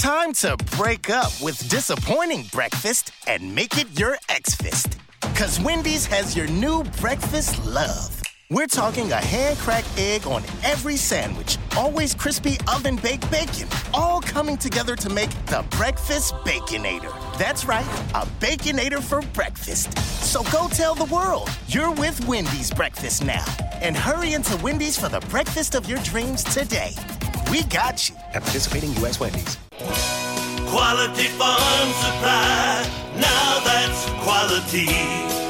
Time to break up with disappointing breakfast and make it your X-Fist. Cause Wendy's has your new breakfast love. We're talking a hand-cracked egg on every sandwich, always crispy oven-baked bacon, all coming together to make the Breakfast Baconator. That's right, a Baconator for breakfast. So go tell the world you're with Wendy's breakfast now. And hurry into Wendy's for the breakfast of your dreams today. We got you. At participating U.S. Wendy's. Quality Farm Supply, now that's quality.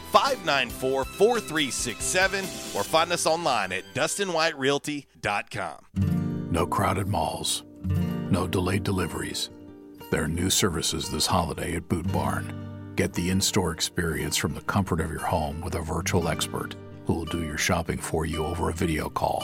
594 4367, or find us online at DustinWhiteRealty.com. No crowded malls. No delayed deliveries. There are new services this holiday at Boot Barn. Get the in store experience from the comfort of your home with a virtual expert who will do your shopping for you over a video call.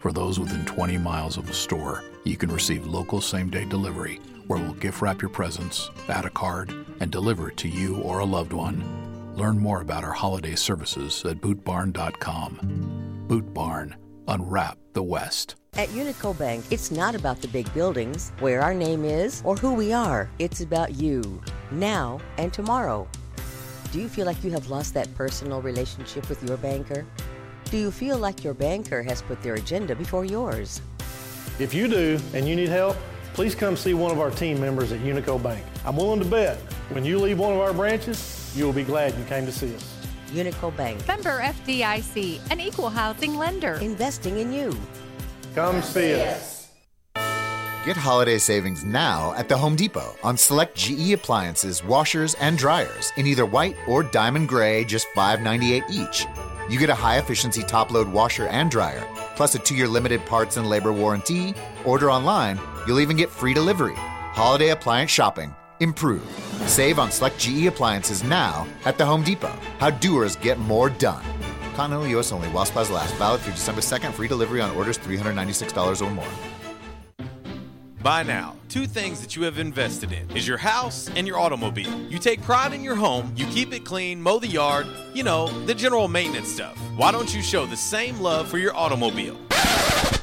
For those within 20 miles of a store, you can receive local same day delivery where we'll gift wrap your presents, add a card, and deliver it to you or a loved one. Learn more about our holiday services at bootbarn.com. Boot Barn, unwrap the West. At Unico Bank, it's not about the big buildings, where our name is, or who we are. It's about you, now and tomorrow. Do you feel like you have lost that personal relationship with your banker? Do you feel like your banker has put their agenda before yours? If you do and you need help, please come see one of our team members at Unico Bank. I'm willing to bet when you leave one of our branches, you will be glad you came to see us. Unico Bank. Member FDIC, an equal housing lender. Investing in you. Come see us. Get holiday savings now at the Home Depot on select GE appliances, washers, and dryers in either white or diamond gray, just $5.98 each. You get a high efficiency top load washer and dryer, plus a two year limited parts and labor warranty. Order online, you'll even get free delivery. Holiday appliance shopping. Improve. Save on select GE appliances now at the Home Depot. How doers get more done. Continental US only while supplies last. Valid through December 2nd. Free delivery on orders $396 or more. By now, two things that you have invested in is your house and your automobile. You take pride in your home, you keep it clean, mow the yard, you know, the general maintenance stuff. Why don't you show the same love for your automobile?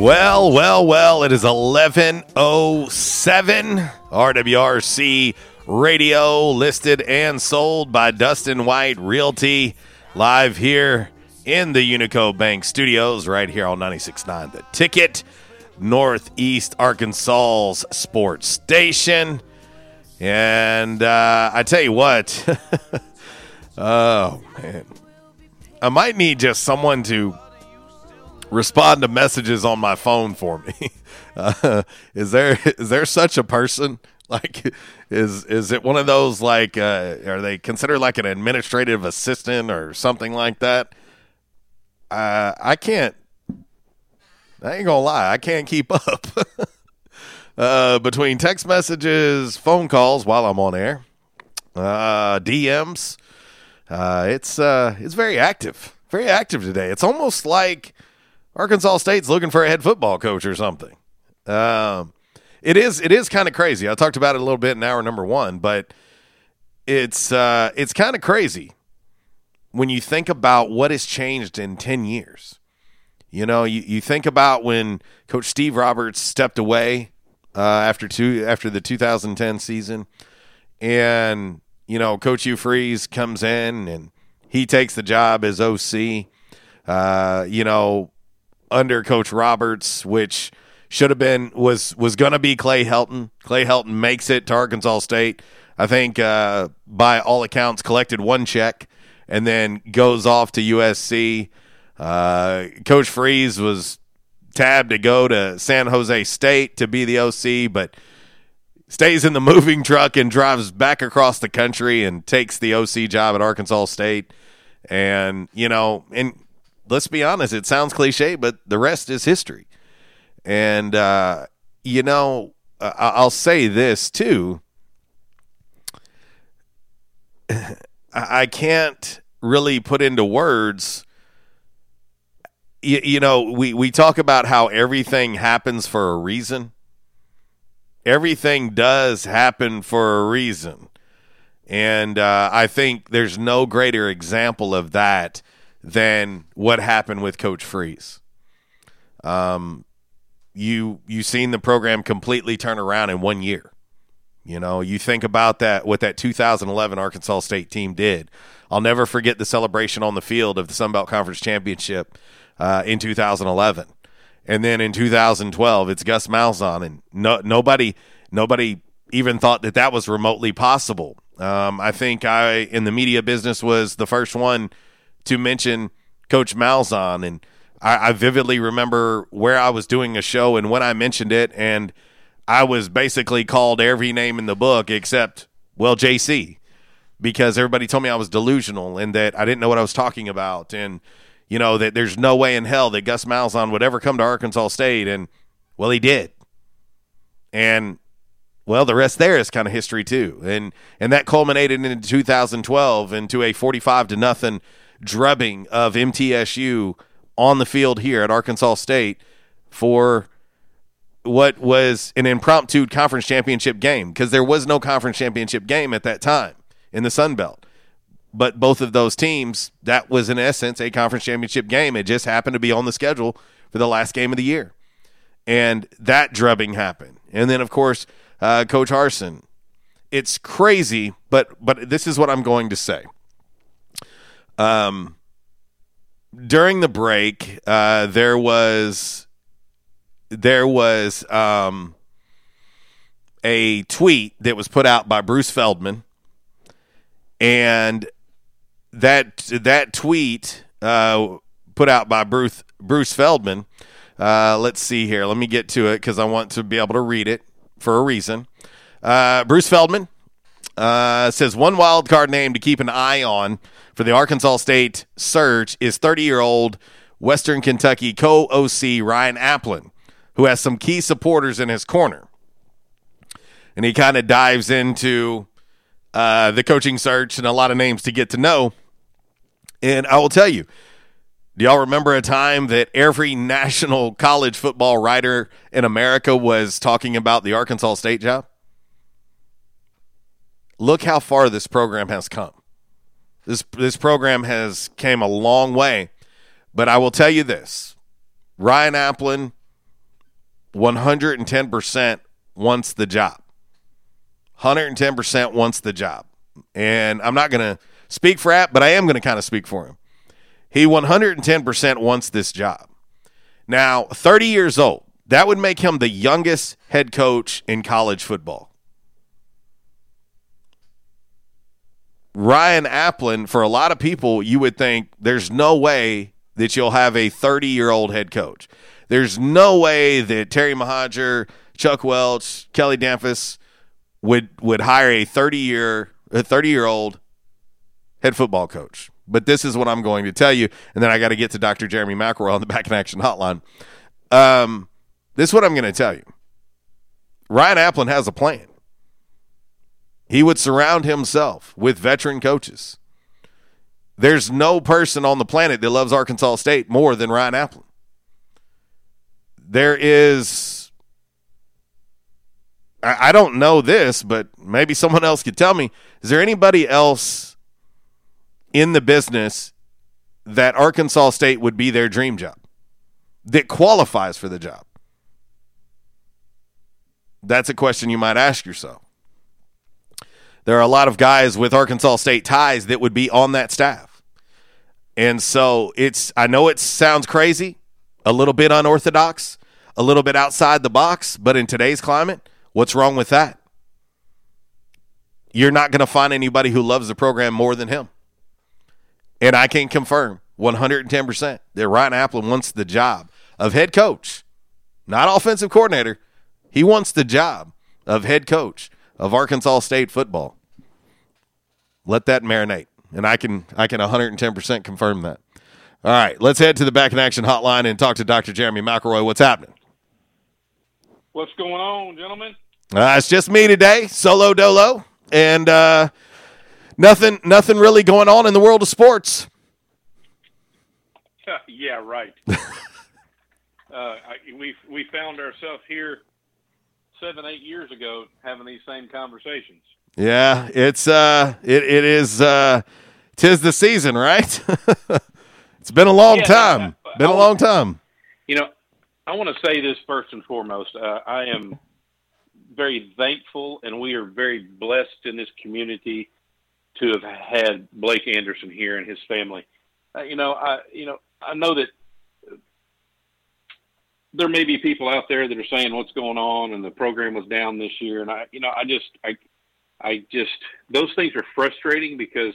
Well, well, well, it is 1107 RWRC Radio listed and sold by Dustin White Realty live here in the Unico Bank Studios right here on 96.9 The Ticket, Northeast Arkansas's sports station. And uh, I tell you what, oh man, I might need just someone to respond to messages on my phone for me. Uh, is there is there such a person? Like, is is it one of those like? Uh, are they considered like an administrative assistant or something like that? Uh, I can't. I ain't gonna lie. I can't keep up. uh, between text messages, phone calls while I'm on air, uh, DMs, uh, it's uh, it's very active, very active today. It's almost like Arkansas State's looking for a head football coach or something. Um, it is it is kind of crazy. I talked about it a little bit in hour number one, but it's uh, it's kind of crazy when you think about what has changed in ten years. You know, you, you think about when Coach Steve Roberts stepped away uh, after two after the 2010 season, and you know Coach Hugh Freeze comes in and he takes the job as OC. Uh, you know, under Coach Roberts, which should have been was was going to be Clay Helton. Clay Helton makes it to Arkansas State. I think uh, by all accounts collected one check and then goes off to USC. Uh, Coach Freeze was tabbed to go to San Jose State to be the OC, but stays in the moving truck and drives back across the country and takes the OC job at Arkansas State. And you know, and let's be honest, it sounds cliche, but the rest is history. And, uh, you know, I'll say this too. I can't really put into words. You, you know, we, we talk about how everything happens for a reason. Everything does happen for a reason. And uh, I think there's no greater example of that than what happened with Coach Freeze. Um, you you seen the program completely turn around in one year. You know, you think about that what that 2011 Arkansas State team did. I'll never forget the celebration on the field of the Sun Belt Conference Championship uh, in 2011, and then in 2012 it's Gus Malzahn, and no, nobody nobody even thought that that was remotely possible. Um, I think I in the media business was the first one to mention Coach Malzahn, and I, I vividly remember where I was doing a show and when I mentioned it, and I was basically called every name in the book except well JC because everybody told me I was delusional and that I didn't know what I was talking about, and you know that there's no way in hell that Gus Malzahn would ever come to Arkansas State, and well he did, and well, the rest there is kind of history too, and and that culminated in 2012 into a 45 to nothing drubbing of MTSU on the field here at Arkansas State for what was an impromptu conference championship game because there was no conference championship game at that time in the Sun Belt. But both of those teams, that was in essence a conference championship game. It just happened to be on the schedule for the last game of the year. And that drubbing happened. And then, of course, uh, Coach Harsin. It's crazy, but but this is what I'm going to say. Um, during the break, uh, there was there was um, a tweet that was put out by Bruce Feldman, and that that tweet uh, put out by Bruce Bruce Feldman. Uh, let's see here. Let me get to it because I want to be able to read it for a reason. Uh, Bruce Feldman uh, says one wild card name to keep an eye on for the Arkansas State search is 30 year old Western Kentucky co OC Ryan Aplin. who has some key supporters in his corner. And he kind of dives into uh, the coaching search and a lot of names to get to know. And I will tell you, do y'all remember a time that every national college football writer in America was talking about the Arkansas State job? Look how far this program has come. This this program has came a long way, but I will tell you this: Ryan Aplin, one hundred and ten percent wants the job. Hundred and ten percent wants the job, and I'm not going to speak for App, but I am going to kind of speak for him. He 110% wants this job. Now, 30 years old. That would make him the youngest head coach in college football. Ryan Aplin, for a lot of people, you would think there's no way that you'll have a 30 year old head coach. There's no way that Terry Mohajir, Chuck Welch, Kelly Damphousse would would hire a 30 year a 30 year old head football coach. But this is what I'm going to tell you, and then I got to get to Dr. Jeremy McElroy on the Back in Action Hotline. Um, this is what I'm going to tell you. Ryan Aplin has a plan. He would surround himself with veteran coaches. There's no person on the planet that loves Arkansas State more than Ryan Aplin. There is, I, I don't know this, but maybe someone else could tell me. Is there anybody else in the business that Arkansas State would be their dream job that qualifies for the job? That's a question you might ask yourself. There are a lot of guys with Arkansas State ties that would be on that staff. And so it's, I know it sounds crazy, a little bit unorthodox, a little bit outside the box, but in today's climate, what's wrong with that? You're not going to find anybody who loves the program more than him. And I can confirm 110% that Ryan Aplin wants the job of head coach, not offensive coordinator. He wants the job of head coach of Arkansas State football. Let that marinate. And I can I can 110% confirm that. All right, let's head to the back in action hotline and talk to Dr. Jeremy McElroy. What's happening? What's going on, gentlemen? Uh, it's just me today, solo dolo, and uh, nothing nothing really going on in the world of sports. yeah, right. uh, I, we we found ourselves here seven eight years ago having these same conversations. Yeah, it's uh, it it is uh, tis the season, right? it's been a long Yeah, time. I- I- been a long time. You know, I want to say this first and foremost. Uh, I am very thankful, and we are very blessed in this community to have had Blake Anderson here and his family. Uh, you know, I you know I know that there may be people out there that are saying what's going on and the program was down this year, and I you know I just I I just those things are frustrating because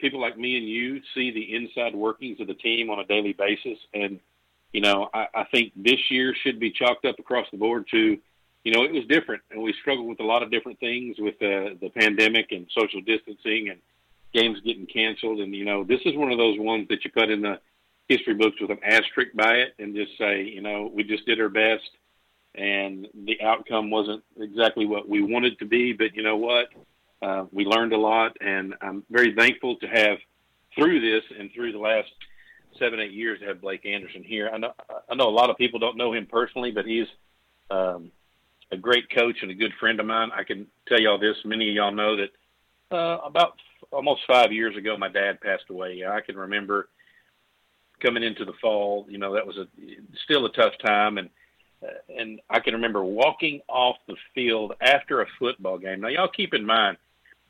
people like me and you see the inside workings of the team on a daily basis, and you know I, I think this year should be chalked up across the board to you know it was different, and we struggled with a lot of different things with uh, the pandemic and social distancing and games getting canceled, and you know this is one of those ones that you put in the history books with an asterisk by it and just say you know we just did our best and the outcome wasn't exactly what we wanted to be. But you know what? Uh, we learned a lot, and I'm very thankful to have through this and through the last seven, eight years to have Blake Anderson here. I know I know a lot of people don't know him personally, but he's um, a great coach and a good friend of mine. I can tell y'all this: many of y'all know that uh, about almost five years ago, my dad passed away. I can remember coming into the fall. You know, that was a still a tough time, and uh, and I can remember walking off the field after a football game. Now, y'all keep in mind,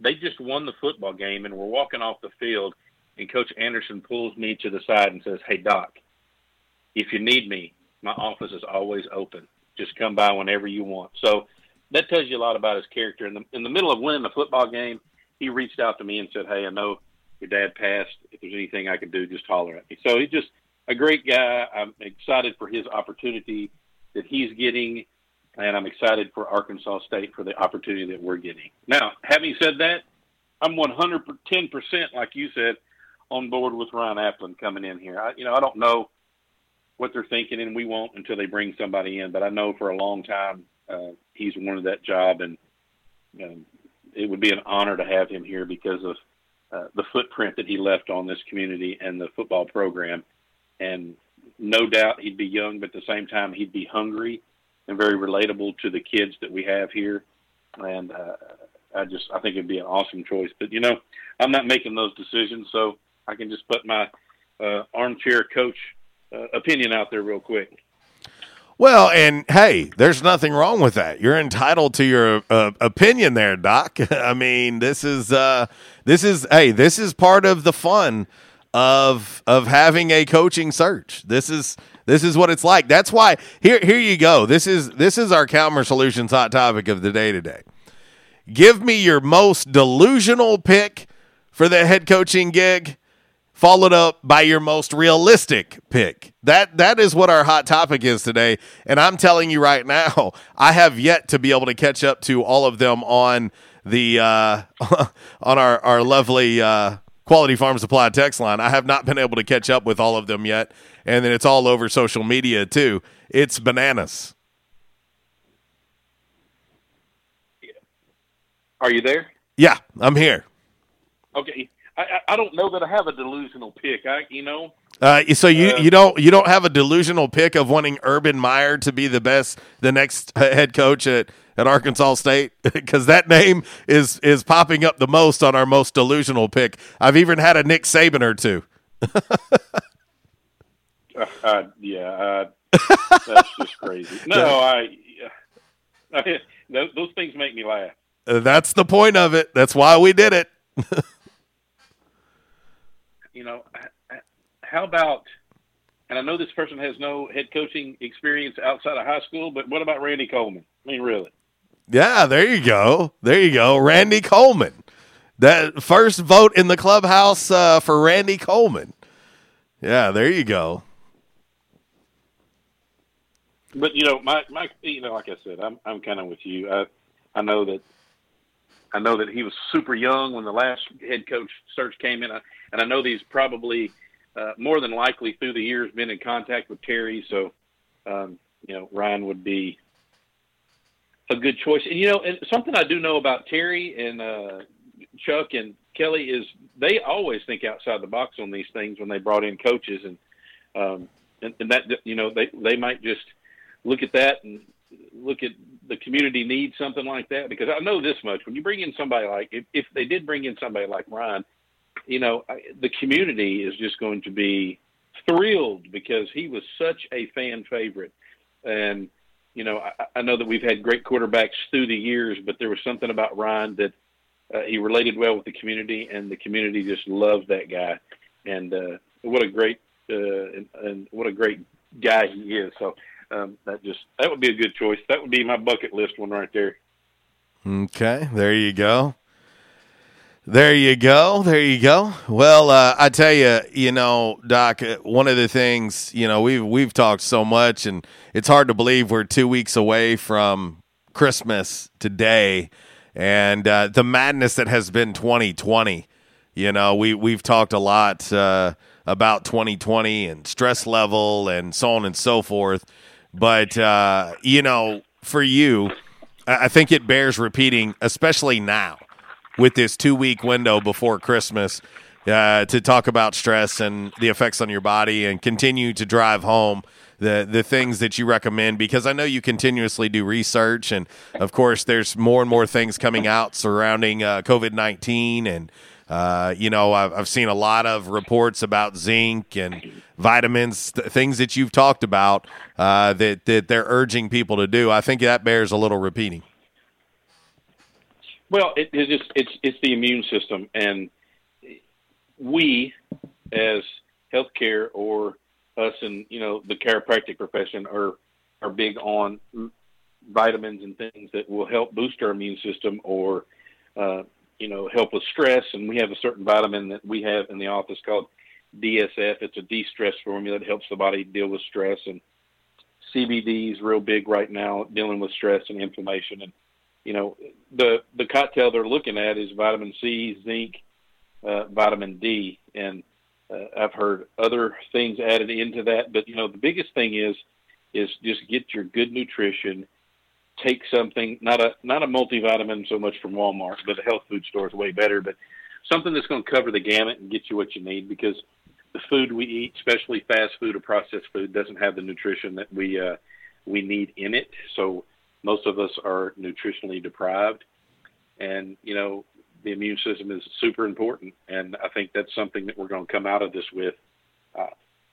they just won the football game, and we're walking off the field, and Coach Anderson pulls me to the side and says, "Hey, Doc, if you need me, my office is always open. Just come by whenever you want." So that tells you a lot about his character. In the in the middle of winning the football game, he reached out to me and said, "Hey, I know your dad passed. If there's anything I can do, just holler at me." So he's just a great guy. I'm excited for his opportunity that he's getting, and I'm excited for Arkansas State for the opportunity that we're getting. Now, having said that, I'm 110%, like you said, on board with Ryan Aplin coming in here. I, you know, I don't know what they're thinking, and we won't until they bring somebody in. But I know for a long time uh, he's wanted that job, and um, it would be an honor to have him here because of uh, the footprint that he left on this community and the football program. And no doubt he'd be young, but at the same time he'd be hungry and very relatable to the kids that we have here. And uh, I just I think it'd be an awesome choice. But you know, I'm not making those decisions, so I can just put my uh, armchair coach uh, opinion out there real quick. Well, and hey, there's nothing wrong with that. You're entitled to your uh, opinion there, Doc. I mean, this is uh, this is hey, this is part of the fun of of having a coaching search. This is this is what it's like. That's why here here you go. This is this is our Calmer Solutions hot topic of the day today. Give me your most delusional pick for the head coaching gig followed up by your most realistic pick. That that is what our hot topic is today. And I'm telling you right now, I have yet to be able to catch up to all of them on the uh, on our our lovely uh, quality farm supply text line. I have not been able to catch up with all of them yet, and then it's all over social media too. It's bananas. Are you there? Yeah, I'm here. Okay. I, I don't know that I have a delusional pick. I, you know, Uh, so you, Uh, you don't you don't have a delusional pick of wanting Urban Meyer to be the best the next head coach at, at Arkansas State because that name is is popping up the most on our most delusional pick. I've even had a Nick Saban or two. uh, uh, yeah, uh, that's just crazy. No, I, I those, those things make me laugh. Uh, That's the point of it. That's why we did it. You know, how about? And I know this person has no head coaching experience outside of high school, but what about Randy Coleman? I mean, really? Yeah, there you go. There you go. Randy Coleman. That first vote in the clubhouse uh, for Randy Coleman. Yeah, there you go. But you know, my my, you know, like I said, I'm I'm kind of with you. I I know that I know that he was super young when the last head coach search came in, I- and I know he's probably uh, more than likely through the years been in contact with Terry. So, um, you know, Ryan would be a good choice. And you know, and something I do know about Terry and uh, Chuck and Kelly is they always think outside the box on these things when they brought in coaches, and um, and, and that you know they they might just look at that and look at the community needs something like that because I know this much when you bring in somebody like if, if they did bring in somebody like Ryan, you know the community is just going to be thrilled because he was such a fan favorite, and you know I, I know that we've had great quarterbacks through the years, but there was something about Ryan that uh, he related well with the community, and the community just loved that guy, and uh, what a great uh, and, and what a great guy he is. So um, that just that would be a good choice. That would be my bucket list one right there. Okay, there you go. There you go. There you go. Well, uh, I tell you, you know, Doc, uh, one of the things, you know, we've we've talked so much, and it's hard to believe we're two weeks away from Christmas today, and uh, the madness that has been 2020. You know, we we've talked a lot uh, about 2020 and stress level and so on and so forth, but uh, you know, for you, I I think it bears repeating, especially now with this two week window before Christmas uh, to talk about stress and the effects on your body and continue to drive home the the things that you recommend because I know you continuously do research and of course there's more and more things coming out surrounding uh, COVID nineteen and uh, you know I've, I've seen a lot of reports about zinc and vitamins th- things that you've talked about uh, that that they're urging people to do. I think that bears a little repeating. Well, it is just it's it's the immune system, and we, as healthcare or us and you know the chiropractic profession are are big on vitamins and things that will help boost our immune system or uh, you know help with stress. And we have a certain vitamin that we have in the office called DSF. It's a de-stress formula that helps the body deal with stress. And CBD is real big right now, dealing with stress and inflammation. And you know the the cocktail they're looking at is vitamin C, zinc, uh, vitamin D, and Uh, I've heard other things added into that, but you know the biggest thing is is just get your good nutrition. Take something not a not a multivitamin so much from Walmart, but a health food store is way better. But something that's going to cover the gamut and get you what you need because the food we eat, especially fast food or processed food, doesn't have the nutrition that we uh, we need in it. So most of us are nutritionally deprived, and you know the immune system is super important, and I think that's something that we're going to come out of this with. Uh,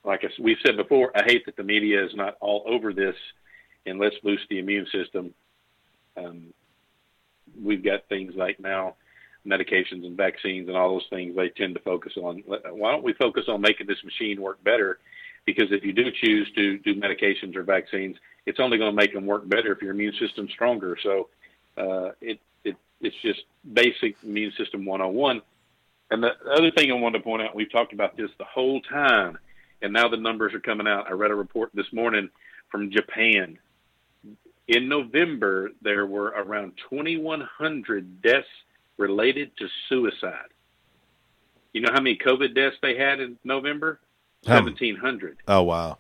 like I, we've said before, I hate that the media is not all over this, and let's boost the immune system. Um, we've got things like now medications and vaccines and all those things they tend to focus on. Why don't we focus on making this machine work better? Because if you do choose to do medications or vaccines, it's only going to make them work better if your immune system's stronger. So uh, it, it it's just basic immune system 101. And the other thing I wanted to point out, we've talked about this the whole time, and now the numbers are coming out. I read a report this morning from Japan. In November, there were around 2,100 deaths related to suicide. You know how many COVID deaths they had in November? How- 1,700. Oh wow.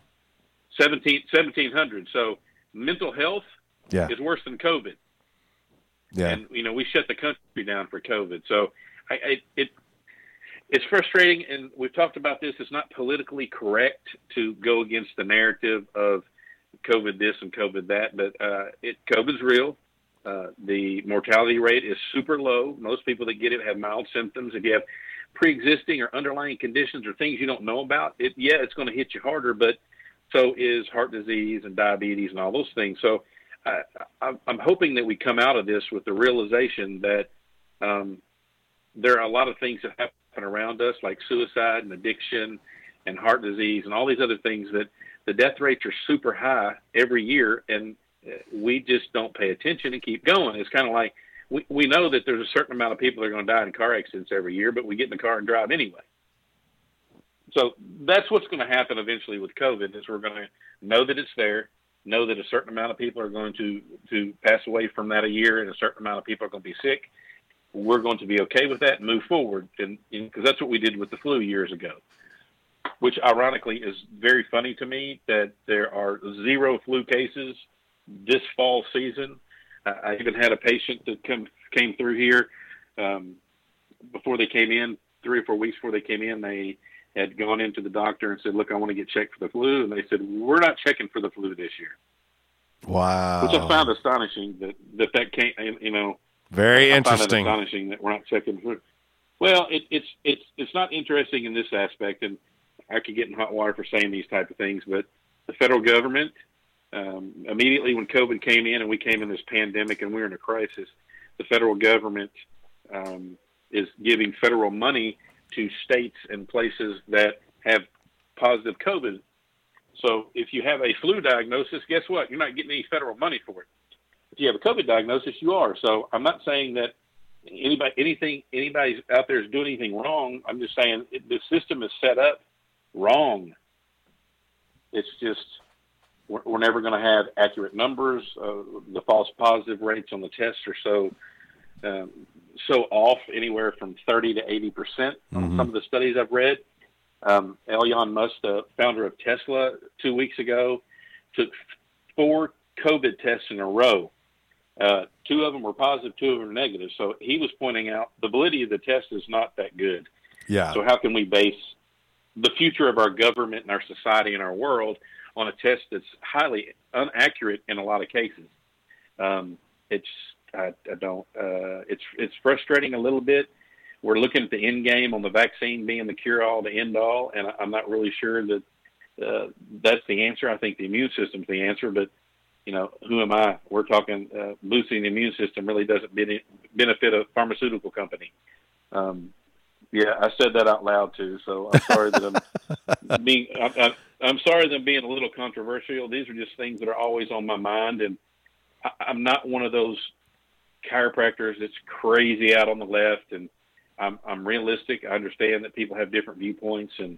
17, 1,700. So mental health Yeah. is worse than COVID. Yeah. And, you know, we shut the country down for COVID. So I, I, it, it's frustrating. And we've talked about this. It's not politically correct to go against the narrative of COVID this and COVID that, but uh, it COVID's real. Uh, the mortality rate is super low. Most people that get it have mild symptoms. If you have pre-existing or underlying conditions or things you don't know about, it yeah, it's going to hit you harder. But so is heart disease and diabetes and all those things. So I, I'm I'm hoping that we come out of this with the realization that um, there are a lot of things that happen around us, like suicide and addiction and heart disease and all these other things that the death rates are super high every year, and uh, we just don't pay attention and keep going. It's kind of like we, we know that there's a certain amount of people that are going to die in car accidents every year, but we get in the car and drive anyway. So that's what's going to happen eventually with COVID is we're going to know that it's there, know that a certain amount of people are going to, to pass away from that a year and a certain amount of people are going to be sick. We're going to be okay with that and move forward. And because that's what we did with the flu years ago, which ironically is very funny to me that there are zero flu cases this fall season. I I even had a patient that come, came through here um, before they came in, three or four weeks before they came in. They had gone into the doctor and said, "Look, I want to get checked for the flu," and they said, "We're not checking for the flu this year," Wow. which I found astonishing that that that came. You know, Very I interesting. astonishing that we're not checking for. Well, it, it's it's it's not interesting in this aspect, and I could get in hot water for saying these type of things, but the federal government um, immediately when COVID came in and we came in this pandemic and we we're in a crisis, the federal government um, is giving federal money to states and places that have positive COVID. So if you have a flu diagnosis, guess what? You're not getting any federal money for it. If you have a COVID diagnosis, you are. So I'm not saying that anybody, anything, anybody out there is doing anything wrong. I'm just saying it, the system is set up wrong. It's just we're, we're never going to have accurate numbers. Uh, the false positive rates on the tests are so um, so off, anywhere from 30 to 80 percent on Mhm. some of the studies I've read. Um, Elon Musk, the founder of Tesla, two weeks ago took four COVID tests in a row. Uh, two of them were positive, two of them were negative. So he was pointing out the validity of the test is not that good. Yeah. So how can we base the future of our government and our society and our world on a test that's highly inaccurate in a lot of cases? Um, it's I, I don't. Uh, it's it's frustrating a little bit. We're looking at the end game on the vaccine being the cure all, the end all, and I- I'm not really sure that uh, that's the answer. I think the immune system's the answer, but you know, who am I? We're talking uh, boosting the immune system really doesn't bene- benefit a pharmaceutical company. Um, yeah, I said that out loud too, so I'm sorry that I'm being. I, I, I'm sorry that I'm being a little controversial. These are just things that are always on my mind, and I, I'm not one of those chiropractors that's crazy out on the left. And I'm, I'm realistic. I understand that people have different viewpoints and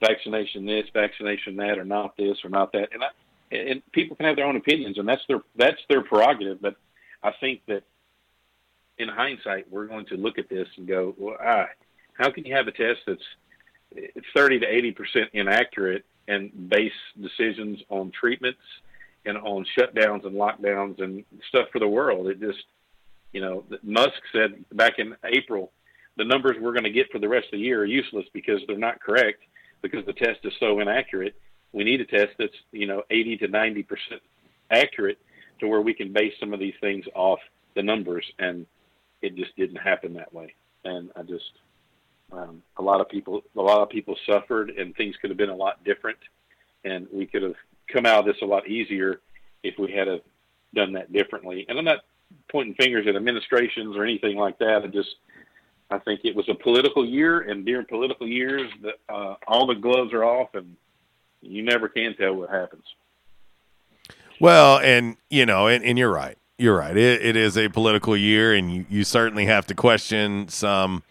vaccination this, vaccination that, or not this or not that, and I, and people can have their own opinions, and that's their that's their prerogative. But I think that in hindsight, we're going to look at this and go, well, ah, how can you have a test that's it's 30 to 80 percent inaccurate and base decisions on treatments and on shutdowns and lockdowns and stuff for the world. It just, you know, Musk said back in April, the numbers we're going to get for the rest of the year are useless because they're not correct because the test is so inaccurate. We need a test that's, you know, 80 to 90 percent accurate to where we can base some of these things off the numbers. And it just didn't happen that way. And I just, um, a lot of people, a lot of people suffered, and things could have been a lot different, and we could have come out of this a lot easier if we had have done that differently. And I'm not pointing fingers at administrations or anything like that. I just, I think it was a political year, and during political years, the, uh, all the gloves are off, and you never can tell what happens. Well, and you know, and, and you're right. You're right. It, it is a political year, and you, you certainly have to question some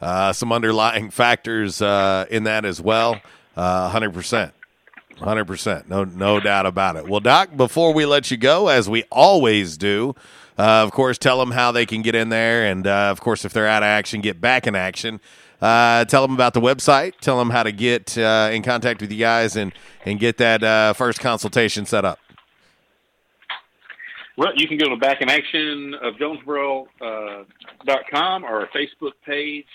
uh, some underlying factors uh, in that as well. Uh, hundred percent, hundred percent, no no doubt about it. Well, Doc, before we let you go, as we always do, uh, of course, tell them how they can get in there, and uh, of course, if they're out of action, get back in action. Tell them about the website. Tell them how to get in contact with you guys and and get that first consultation set up. Well, you can go to Back in Action of Jonesboro.com uh, or our Facebook page,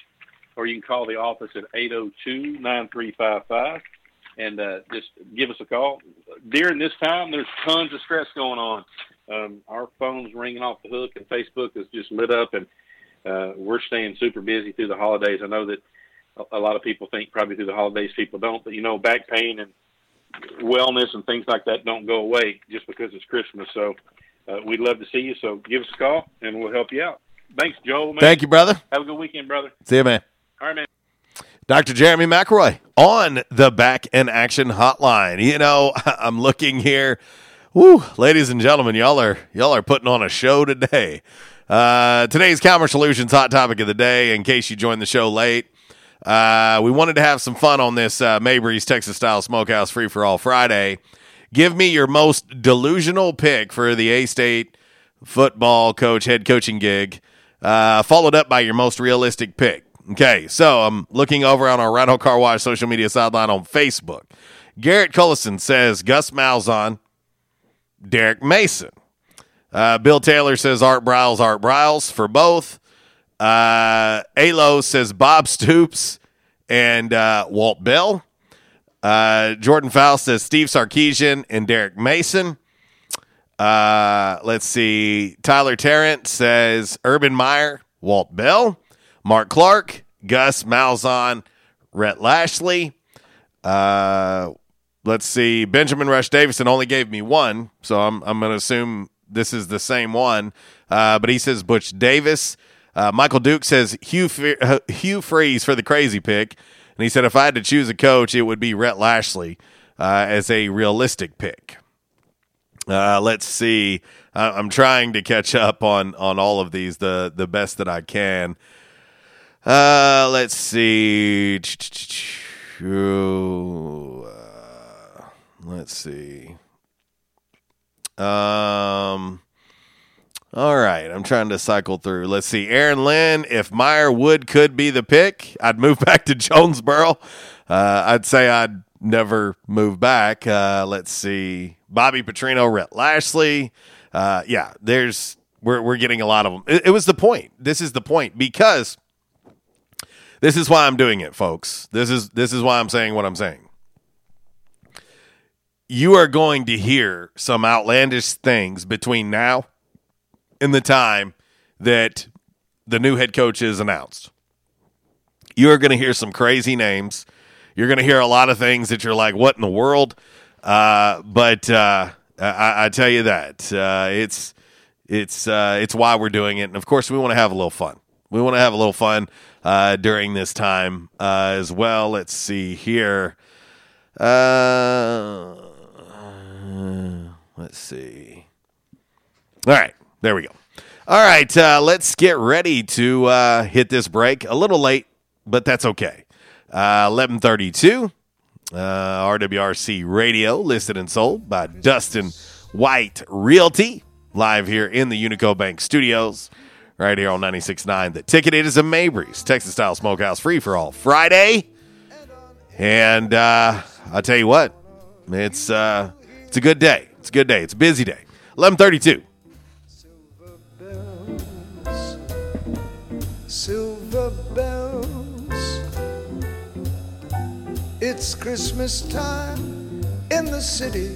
or you can call the office at 802 9355 and uh, just give us a call. During this time, there's tons of stress going on. Um, our phone's ringing off the hook, and Facebook is just lit up, and uh, we're staying super busy through the holidays. I know that a, a lot of people think probably through the holidays people don't, but you know, back pain and wellness and things like that don't go away just because it's Christmas. So uh, we'd love to see you. So give us a call and we'll help you out. Thanks, Joel. Man. Thank you, brother. Have a good weekend, brother. See you, man. All right, man. Dr. Jeremy McElroy on the Back in Action Hotline. You know, I'm looking here. Woo, ladies and gentlemen, y'all are y'all are putting on a show today. Uh, today's Calmer Solutions hot topic of the day. In case you joined the show late, uh, we wanted to have some fun on this uh, Mabry's Texas Style Smokehouse Free for All Friday. Give me your most delusional pick for the A State football coach head coaching gig, uh, followed up by your most realistic pick. Okay, so I'm looking over on our Rhino Car Wash social media sideline on Facebook. Garrett Cullison says Gus Malzahn, Derek Mason. Uh, Bill Taylor says Art Briles, Art Briles for both. Uh, Alo says Bob Stoops and uh, Walt Bell. Uh, Jordan Faust says Steve Sarkisian and Derek Mason. Uh, let's see. Tyler Tarrant says Urban Meyer, Walt Bell, Mark Clark, Gus Malzahn, Rhett Lashlee. Uh, let's see. Benjamin Rush Davison only gave me one, so I'm I'm going to assume this is the same one. Uh, but he says Butch Davis. Uh, Michael Duke says Hugh Hugh Freeze for the crazy pick. And he said, if I had to choose a coach, it would be Rhett Lashlee uh, as a realistic pick. Uh, let's see. I'm trying to catch up on on all of these the the best that I can. Uh, let's see. Uh, let's see. Um. All right, I'm trying to cycle through. Let's see. Aaron Lynn, if Meyer Wood could be the pick, I'd move back to Jonesboro. Uh, I'd say I'd never move back. Uh, let's see. Bobby Petrino, Rhett Lashlee. Uh, yeah, there's we're we're getting a lot of them. It, it was the point. This is the point because this is why I'm doing it, folks. This is this is why I'm saying what I'm saying. You are going to hear some outlandish things between now and the time that the new head coach is announced. You are going to hear some crazy names. You're going to hear a lot of things that you're like, "What in the world?" Uh, but uh, I, I, tell you that uh, it's it's uh, it's why we're doing it, and of course, we want to have a little fun. We want to have a little fun uh, during this time uh, as well. Let's see here. Uh, let's see. All right. There we go. All right, uh, let's get ready to uh, hit this break. A little late, but that's okay. Uh, 1132, uh, RWRC Radio, listed and sold by Dustin White Realty, live here in the Unico Bank studios, right here on 96.9. The ticket it is a Mabry's Texas Style Smokehouse free for all Friday. And uh, I'll tell you what, it's uh, it's a good day. It's a good day. It's a busy day. Eleven thirty-two. silver bells. It's Christmas time in the city.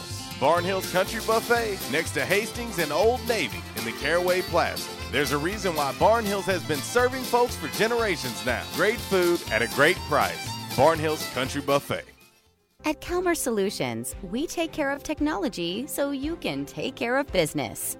Barnhill's Country Buffet next to Hastings and Old Navy in the Caraway Plaza. There's a reason why Barnhills has been serving folks for generations now. Great food at a great price. Barnhills Country Buffet. At Calmer Solutions, we take care of technology so you can take care of business.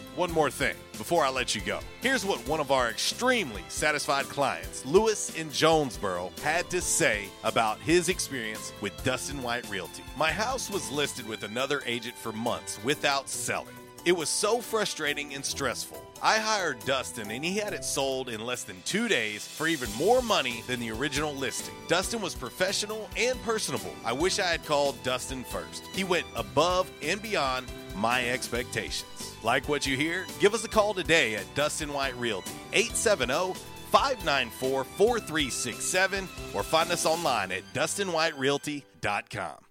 one more thing before I let you go. Here's what one of our extremely satisfied clients, Lewis in Jonesboro, had to say about his experience with Dustin White Realty. My house was listed with another agent for months without selling. It was so frustrating and stressful. I hired Dustin and he had it sold in less than two days for even more money than the original listing. Dustin was professional and personable. I wish I had called Dustin first. He went above and beyond my expectations. Like what you hear? Give us a call today at Dustin White Realty, 870 594 4367, or find us online at DustinWhiteRealty.com.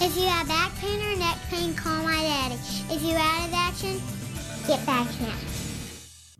If you have back pain or neck pain, call my daddy. If you're out of action, get back in.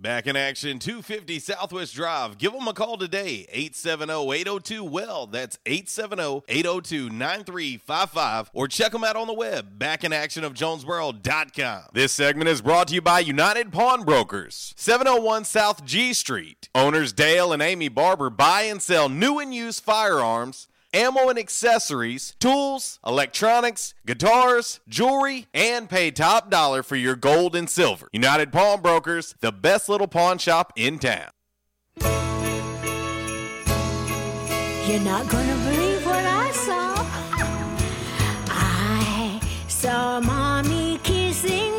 Back in action, 250 Southwest Drive. Give them a call today, 870-802-WELL. That's 870-802-9355. Or check them out on the web, backinactionofjonesboro.com. This segment is brought to you by United Pawnbrokers, 701 South G Street. Owners Dale and Amy Barber buy and sell new and used firearms ammo and accessories, tools, electronics, guitars, jewelry, and pay top dollar for your gold and silver. United Pawnbrokers, the best little pawn shop in town. You're not gonna believe what I saw. I saw mommy kissing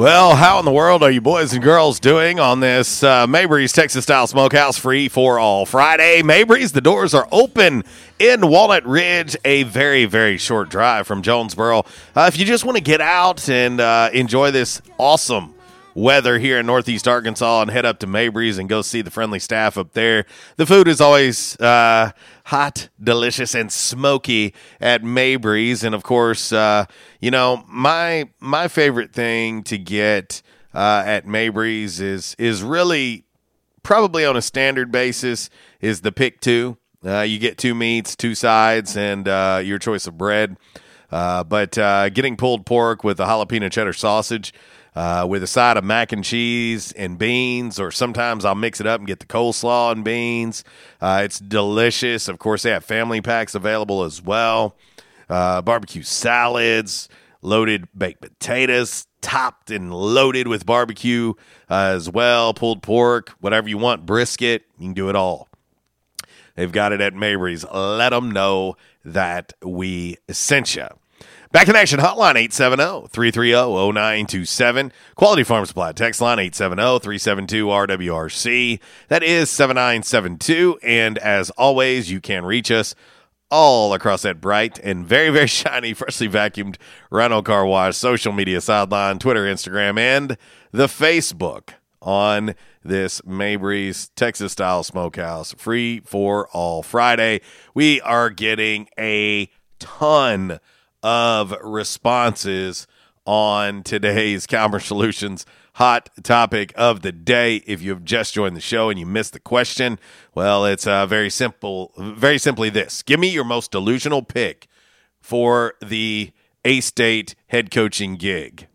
Well, how in the world are you boys and girls doing on this uh, Mabry's Texas Style Smokehouse free for all Friday? Mabry's, the doors are open in Walnut Ridge, a very, very short drive from Jonesboro. Uh, if you just want to get out and uh, enjoy this awesome weather here in Northeast Arkansas and head up to Mabry's and go see the friendly staff up there. The food is always uh, hot, delicious, and smoky at Mabry's, and of course, uh, you know my my favorite thing to get uh, at Mabry's is is really probably on a standard basis is the pick two. Uh, you get two meats, two sides, and uh, your choice of bread. Uh, but getting pulled pork with a jalapeno cheddar sausage uh, with a side of mac and cheese and beans, or sometimes I'll mix it up and get the coleslaw and beans. Uh, it's delicious. Of course, they have family packs available as well. Uh, barbecue salads, loaded baked potatoes, topped and loaded with barbecue uh, as well, pulled pork, whatever you want, brisket. You can do it all. They've got it at Mabry's. Let them know that we sent you. Back in action hotline 870-330-0927. Quality Farm Supply text line 870-372-RWRC. That is 7972 and as always you can reach us all across that bright and very very shiny freshly vacuumed Rhino car wash social media sideline Twitter, Instagram and the Facebook on this Mabry's Texas style smokehouse free for all Friday. We are getting a ton of responses on today's Calmer Solutions hot topic of the day. If you have just joined the show and you missed the question, well, it's uh, very simple. Very simply, this: Give me your most delusional pick for the A State head coaching gig.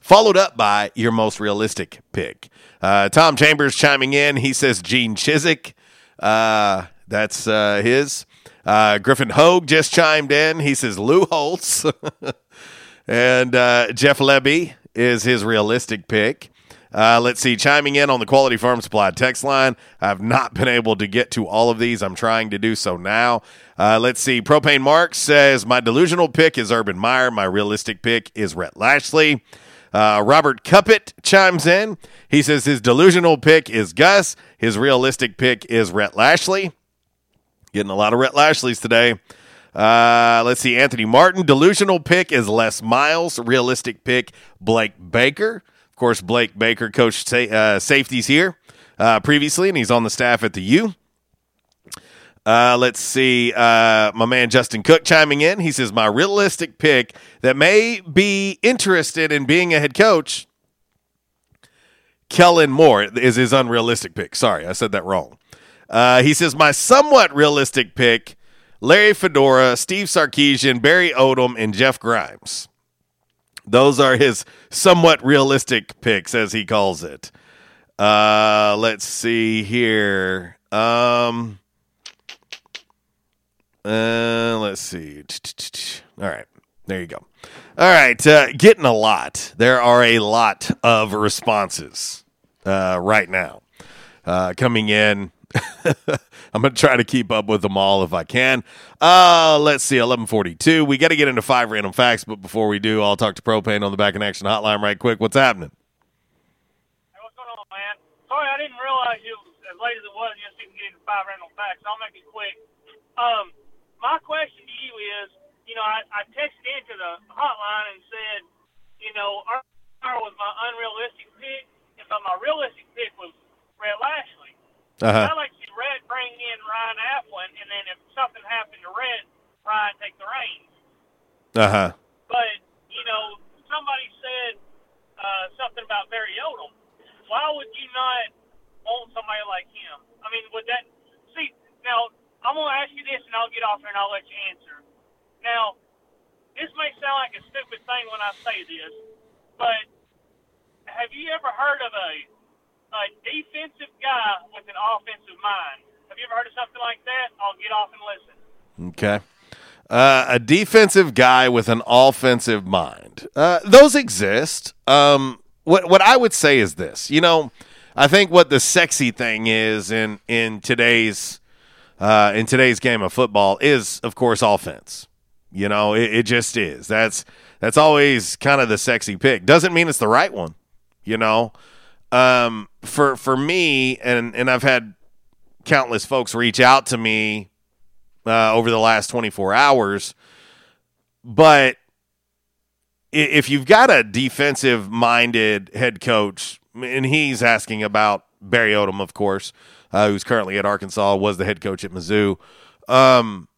Followed up by your most realistic pick. Uh, Tom Chambers chiming in. He says Gene Chizik. Uh, that's uh, his. Uh, Griffin Hogue just chimed in. He says Lou Holtz. and uh, Jeff Levy is his realistic pick. Uh, let's see, chiming in on the Quality Farm Supply text line. I've not been able to get to all of these. I'm trying to do so now. Uh, let's see. Propane Mark says, My delusional pick is Urban Meyer. My realistic pick is Rhett Lashlee. Uh, Robert Cuppet chimes in. He says his delusional pick is Gus. His realistic pick is Rhett Lashlee. Getting a lot of Rhett Lashlees today. Uh, let's see. Anthony Martin. Delusional pick is Les Miles. Realistic pick, Blake Baker. Of course, Blake Baker coached sa- uh, safeties here uh, previously, and he's on the staff at the U. Uh, let's see. Uh, my man Justin Cook chiming in. He says, My realistic pick that may be interested in being a head coach, Kellen Moore, is his unrealistic pick. Sorry, I said that wrong. Uh, he says, My somewhat realistic pick, Larry Fedora, Steve Sarkisian, Barry Odom, and Jeff Grimes. Those are his somewhat realistic picks, as he calls it. Uh, let's see here. Um, uh, let's see. All right, there you go. All right, uh, getting a lot. There are a lot of responses uh, right now uh, coming in. I'm going to try to keep up with them all if I can. Uh, let's see, 1142. We got to get into five random facts, but before we do, I'll talk to Propane on the Back in Action hotline right quick. What's happening? Hey, what's going on, man? Sorry, I didn't realize you as late as it was. You just didn't get into five random facts. I'll make it quick. Um, my question to you is, you know, I, I texted into the hotline and said, you know, Arthur was my unrealistic pick, but my realistic pick was Rhett Lashlee. Uh-huh. I like to see Rhett bring in Ryan Aplin, and then if something happened to Rhett, Ryan take the reins. Uh huh. But you know, somebody said uh, something about Barry Odom. Why would you not want somebody like him? I mean, would that see now? I'm gonna ask you this, and I'll get off here and I'll let you answer. Now, this may sound like a stupid thing when I say this, but have you ever heard of a a defensive guy with an offensive mind? Have you ever heard of something like that? I'll get off and listen. Okay. Uh, a defensive guy with an offensive mind. Uh, those exist. Um, what what I would say is this. You know, I think what the sexy thing is in in today's uh, in today's game of football is, of course, offense. You know, it, it just is. That's that's always kind of the sexy pick. Doesn't mean it's the right one. You know, um, for for me, and and I've had countless folks reach out to me uh, over the last 24 hours. But if you've got a defensive minded head coach, and he's asking about Barry Odom, of course, uh, who's currently at Arkansas, was the head coach at Mizzou. Um,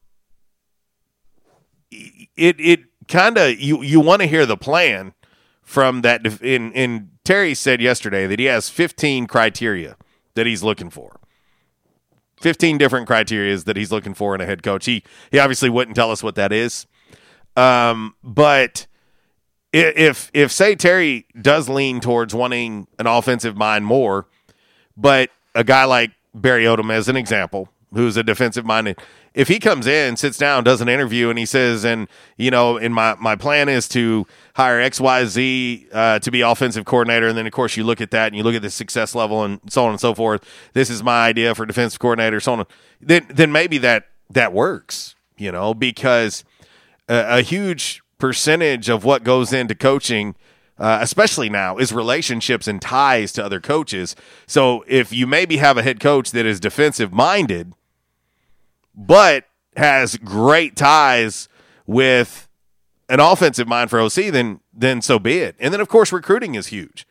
it it kind of you you want to hear the plan from that. In in Terry said yesterday that he has 15 criteria that he's looking for. 15 different criterias that he's looking for in a head coach. He he obviously wouldn't tell us what that is. Um, but if if say Terry does lean towards wanting an offensive mind more, but a guy like Barry Odom as an example, who's a defensive minded, if he comes in, sits down, does an interview, and he says, and you know, and my my plan is to hire X Y Z uh, to be offensive coordinator, and then of course you look at that and you look at the success level and so on and so forth. This is my idea for defensive coordinator, so on. Then then maybe that that works, you know, because a, a huge percentage of what goes into coaching. Uh, especially now, is relationships and ties to other coaches. So if you maybe have a head coach that is defensive minded, but has great ties with an offensive mind for OC, then then so be it. And then of course recruiting is huge.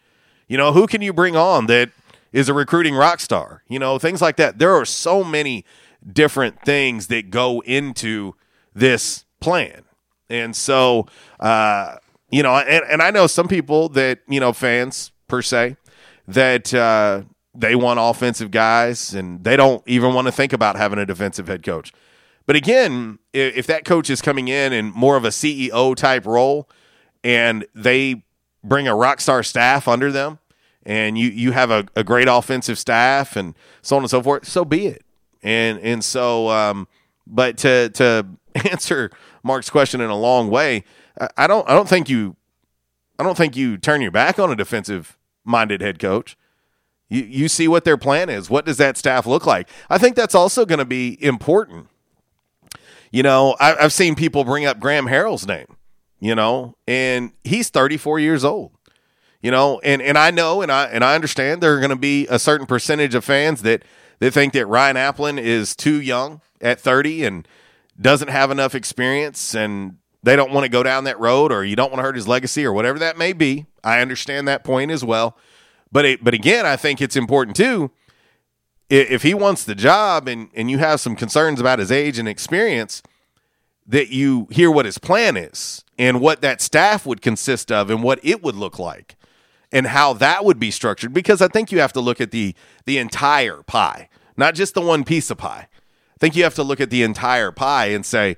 You know, who can you bring on that is a recruiting rock star? You know, things like that. There are so many different things that go into this plan. And so uh, you know, and, and I know some people that, you know, fans per se, that uh they want offensive guys and they don't even want to think about having a defensive head coach. But again, if, that coach is coming in in more of a CEO type role and they bring a rock star staff under them and you, you have a, a great offensive staff and so on and so forth, so be it. And and so um, but to to answer Mark's question in a long way, I don't I don't think you I don't think you turn your back on a defensive minded head coach. You you see what their plan is. What does that staff look like? I think that's also going to be important. You know, I, I've seen people bring up Graham Harrell's name. You know, and he's 34 years old. You know, and and I know and I and I understand there are going to be a certain percentage of fans that that think that Ryan Aplin is too young at 30 and doesn't have enough experience and they don't want to go down that road or you don't want to hurt his legacy or whatever that may be. I understand that point as well. But it, but again, I think it's important too. If he wants the job and, and you have some concerns about his age and experience, that you hear what his plan is and what that staff would consist of and what it would look like and how that would be structured. Because I think you have to look at the the entire pie, not just the one piece of pie. I think you have to look at the entire pie and say,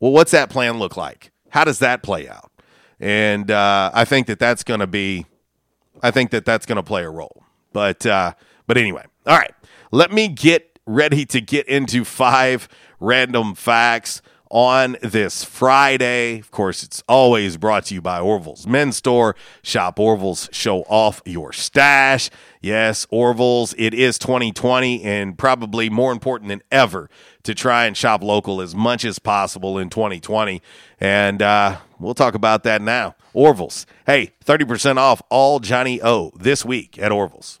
well, what's that plan look like? How does that play out? And uh, I think that that's going to be, I think that that's going to play a role. But uh, but anyway, all right. Let me get ready to get into five random facts on this Friday. Of course, it's always brought to you by Orville's Men's Store. Shop Orville's, show off your stash. Yes, Orville's, it is 2020 and probably more important than ever to try and shop local as much as possible in 2020. And uh, we'll talk about that now. Orville's. Hey, 30% off all Johnnie-O this week at Orville's.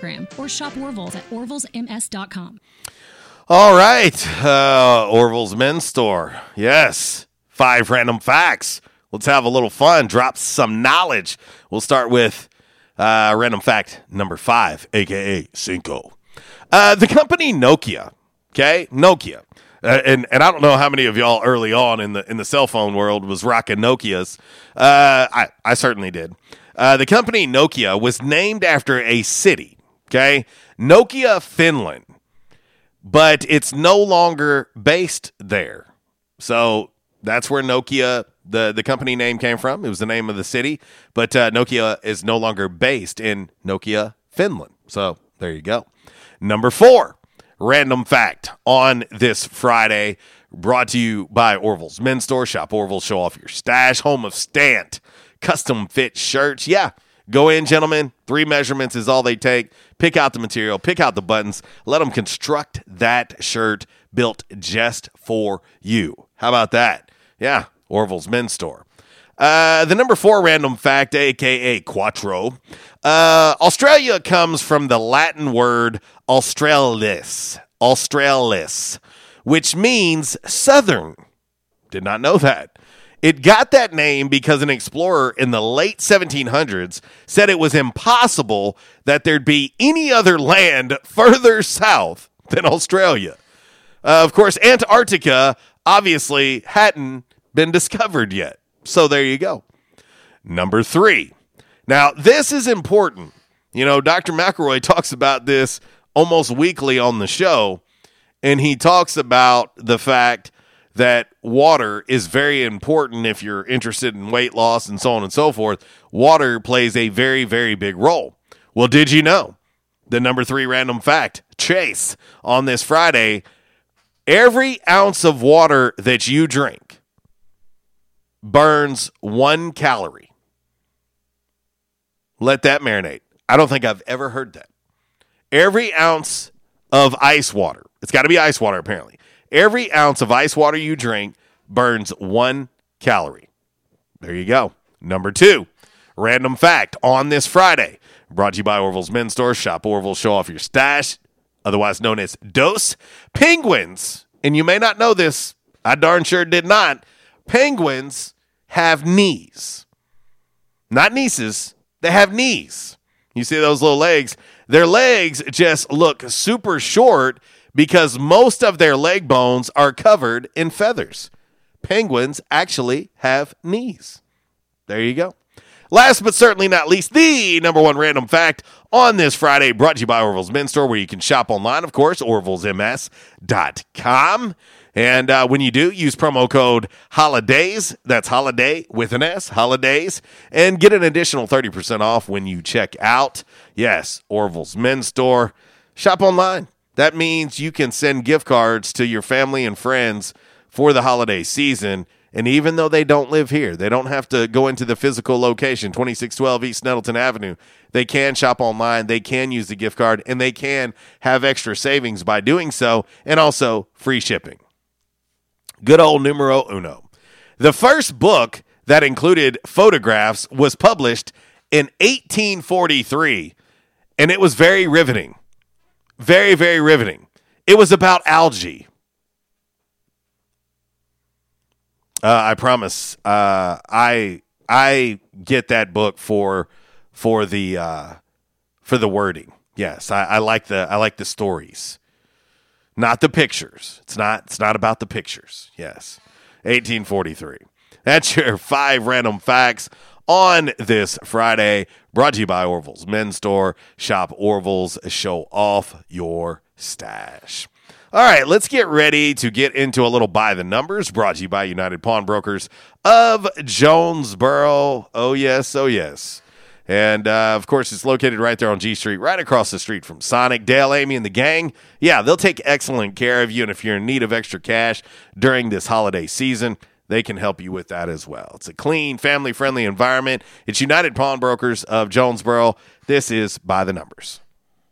or shop Orville's at orvillesms.com. All right, uh, Orville's Men's Store. Yes, five random facts. Let's have a little fun. Drop some knowledge. We'll start with uh, random fact number five, aka Cinco. Uh, the company Nokia. Okay, Nokia. Uh, and and I don't know how many of y'all early on in the in the cell phone world was rocking Nokia's. Uh, I I certainly did. Uh, the company Nokia was named after a city. Okay, Nokia, Finland, but it's no longer based there. So that's where Nokia, the the company name, came from. It was the name of the city, but uh, Nokia is no longer based in Nokia, Finland. So there you go. Number four, random fact on this Friday, brought to you by Orville's Men's Store. Shop Orville, show off your stash. Home of Stantt, custom fit shirts. Yeah, go in, gentlemen. Three measurements is all they take. Pick out the material, pick out the buttons, let them construct that shirt built just for you. How about that? Yeah, Orville's Men's Store. Uh, the number four random fact, aka Quattro. Uh, Australia comes from the Latin word Australis, Australis, which means southern. Did not know that. It got that name because an explorer in the late 1700s said it was impossible that there'd be any other land further south than Australia. Uh, of course, Antarctica obviously hadn't been discovered yet. So there you go. Number three. Now, this is important. You know, Dr. McElroy talks about this almost weekly on the show, and he talks about the fact that water is very important if you're interested in weight loss and so on and so forth. Water plays a very, very big role. Well, did you know? The number three random fact Chase on this Friday every ounce of water that you drink burns one calorie. Let that marinate. I don't think I've ever heard that. Every ounce of ice water, it's got to be ice water apparently. Every ounce of ice water you drink burns one calorie. There you go. Number two, random fact on this Friday, brought to you by Orville's Men's Store. Shop Orville, show off your stash, otherwise known as Dose. Penguins, and you may not know this, I darn sure did not. Penguins have knees. Not nieces, they have knees. You see those little legs? Their legs just look super short because most of their leg bones are covered in feathers. Penguins actually have knees. There you go. Last but certainly not least, the number one random fact on this Friday, brought to you by Orville's Men's Store, where you can shop online, of course, orvillesms.com. And uh, when you do, use promo code HOLIDAYS, that's holiday with an S, holidays, and get an additional 30% off when you check out. Yes, Orville's Men's Store. Shop online. That means you can send gift cards to your family and friends for the holiday season. And even though they don't live here, they don't have to go into the physical location, 2612 East Nettleton Avenue. They can shop online, they can use the gift card, and they can have extra savings by doing so, and also free shipping. Good old numero uno. The first book that included photographs was published in 1843, and it was very riveting. Very, very riveting. It was about algae. Uh, I promise. Uh, I I get that book for for the uh, for the wording. Yes, I, I like the I like the stories, not the pictures. It's not it's not about the pictures. Yes, eighteen forty three. That's your five random facts on this Friday. Brought to you by Orville's Men's Store. Shop Orville's. Show off your stash. All right, let's get ready to get into a little by the numbers. Brought to you by United Pawnbrokers of Jonesboro. Oh yes, oh yes. And uh, of course, it's located right there on G Street, right across the street from Sonic. Dale, Amy, and the gang. Yeah, they'll take excellent care of you. And if you're in need of extra cash during this holiday season, they can help you with that as well. It's a clean, family friendly environment. It's United Pawnbrokers of Jonesboro. This is by the numbers.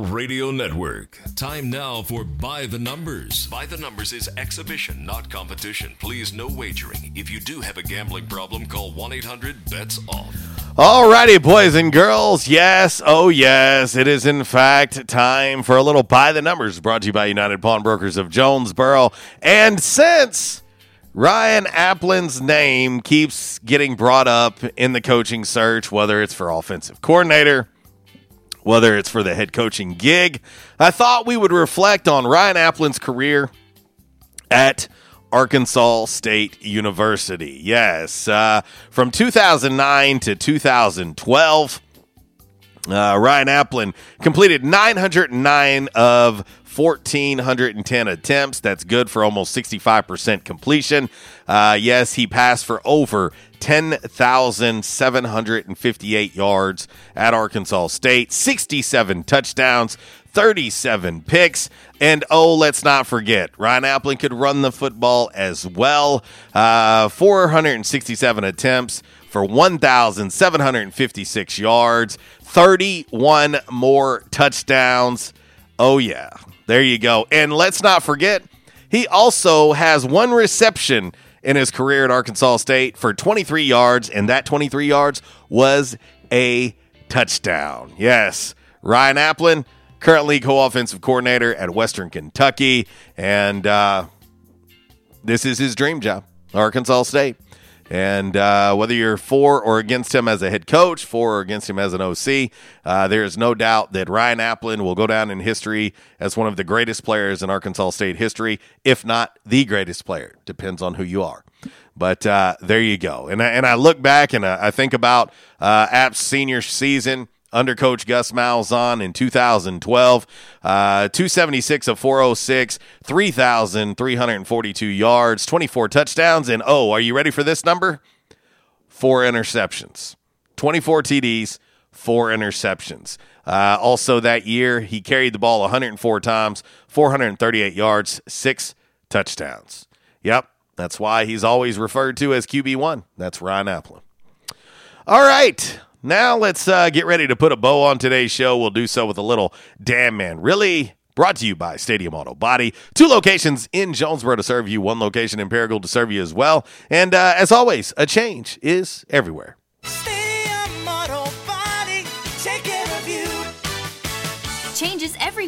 Radio Network. Time now for By the Numbers. By the Numbers is exhibition, not competition. Please, no wagering. If you do have a gambling problem, call 1 800 BETS OFF. Alrighty, boys and girls. Yes, oh yes, it is in fact time for a little by the numbers brought to you by United Pawnbrokers of Jonesboro. And since Ryan Aplin's name keeps getting brought up in the coaching search, whether it's for offensive coordinator, whether it's for the head coaching gig, I thought we would reflect on Ryan Aplin's career at Arkansas State University. Yes, uh, from 2009 to 2012. Uh, Ryan Aplin completed 909 of 1,410 attempts. That's good for almost 65% completion. Uh, yes, he passed for over 10,758 yards at Arkansas State, 67 touchdowns, 37 picks. And oh, let's not forget, Ryan Aplin could run the football as well. Uh, 467 attempts for 1,756 yards, 31 more touchdowns. Oh, yeah. There you go. And let's not forget, he also has one reception in his career at Arkansas State for 23 yards, and that 23 yards was a touchdown. Yes, Ryan Aplin, currently co offensive coordinator at Western Kentucky, and uh, this is his dream job, Arkansas State. And uh, whether you're for or against him as a head coach, for or against him as an OC, uh, there is no doubt that Ryan Aplin will go down in history as one of the greatest players in Arkansas State history, if not the greatest player. Depends on who you are. But uh, there you go. And I, and I look back and I, I think about uh, App's senior season under Coach Gus Malzahn in 2012. Uh, 276 of 406, 3,342 yards, 24 touchdowns, and oh, are you ready for this number? Four interceptions, 24 TDs, four interceptions. Uh, also, that year, he carried the ball 104 times, 438 yards, six touchdowns. Yep, that's why he's always referred to as QB1. That's Ryan Aplin. All right. Now let's uh, get ready to put a bow on today's show. We'll do so with a little Damn Man Really brought to you by Stadium Auto Body. Two locations in Jonesboro to serve you, one location in Paragould to serve you as well. And uh, as always, a change is everywhere.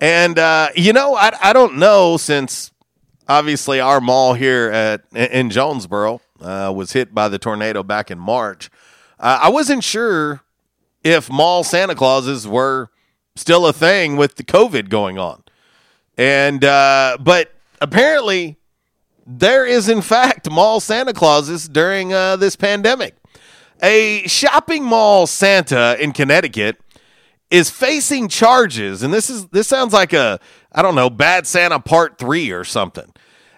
And uh, you know, I I don't know since obviously our mall here at in Jonesboro uh, was hit by the tornado back in March. Uh, I wasn't sure if mall Santa Clauses were still a thing with the COVID going on, and uh, but apparently there is, in fact, mall Santa Clauses during uh, this pandemic. A shopping mall Santa in Connecticut is facing charges, and this is this sounds like a I don't know Bad Santa Part Three or something.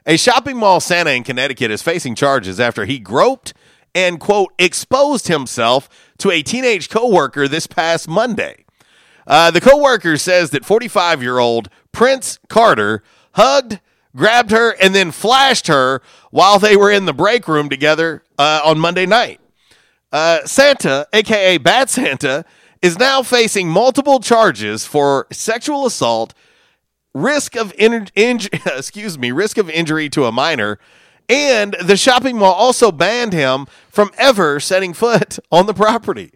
A shopping mall Santa in Connecticut is facing charges after he groped and quote exposed himself to a teenage coworker this past Monday. Uh, the coworker says that 45 year old Prince Carter hugged, grabbed her, and then flashed her while they were in the break room together uh, on Monday night. Uh, Santa, aka Bad Santa, is now facing multiple charges for sexual assault, risk of in- inj- excuse me, risk of injury to a minor, and the shopping mall also banned him from ever setting foot on the property.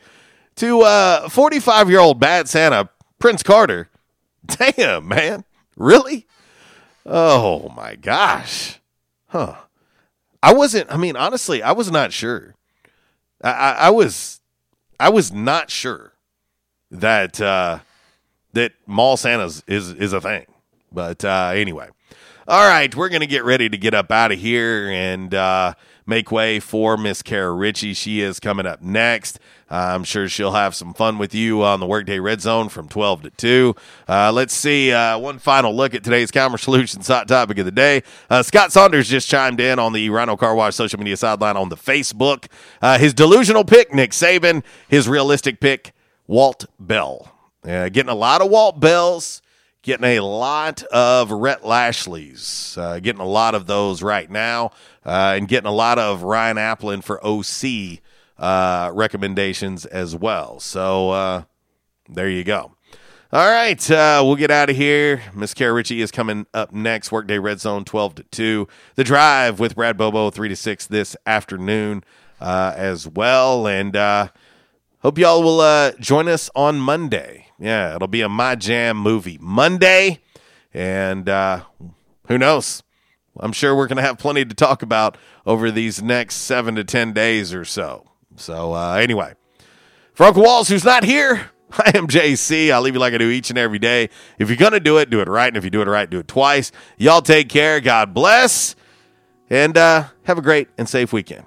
To uh 45 year old Bad Santa, Prince Carter, damn man, really? Oh my gosh, huh? I wasn't. I mean, honestly, I was not sure. I, I, I was, I was not sure that uh, that mall Santa's is is a thing. But uh, anyway, all right, we're gonna get ready to get up out of here and uh, make way for Miss Kara Ritchie. She is coming up next. I'm sure she'll have some fun with you on the Workday Red Zone from 12 to 2. Uh, let's see uh, one final look at today's Calmer Solutions hot topic of the day. Uh, Scott Saunders just chimed in on the Rhino Car Wash social media sideline on the Facebook. Uh, his delusional pick, Nick Saban. His realistic pick, Walt Bell. Uh, getting a lot of Walt Bells, getting a lot of Rhett Lashlees, uh, getting a lot of those right now, uh, and getting a lot of Ryan Aplin for OC uh, recommendations as well. So uh, there you go. All right, uh, we'll get out of here. Miss Kara Ritchie is coming up next. Workday Red Zone, twelve to two. The Drive with Brad Bobo, three to six this afternoon uh, as well. And uh, hope y'all will uh, join us on Monday. Yeah, it'll be a My Jam movie Monday, and uh, who knows? I'm sure we're going to have plenty to talk about over these next seven to ten days or so. So uh, anyway, for Uncle Walls, who's not here, I am JC. I'll leave you like I do each and every day. If you're going to do it, do it right. And if you do it right, do it twice. Y'all take care. God bless. And uh, have a great and safe weekend.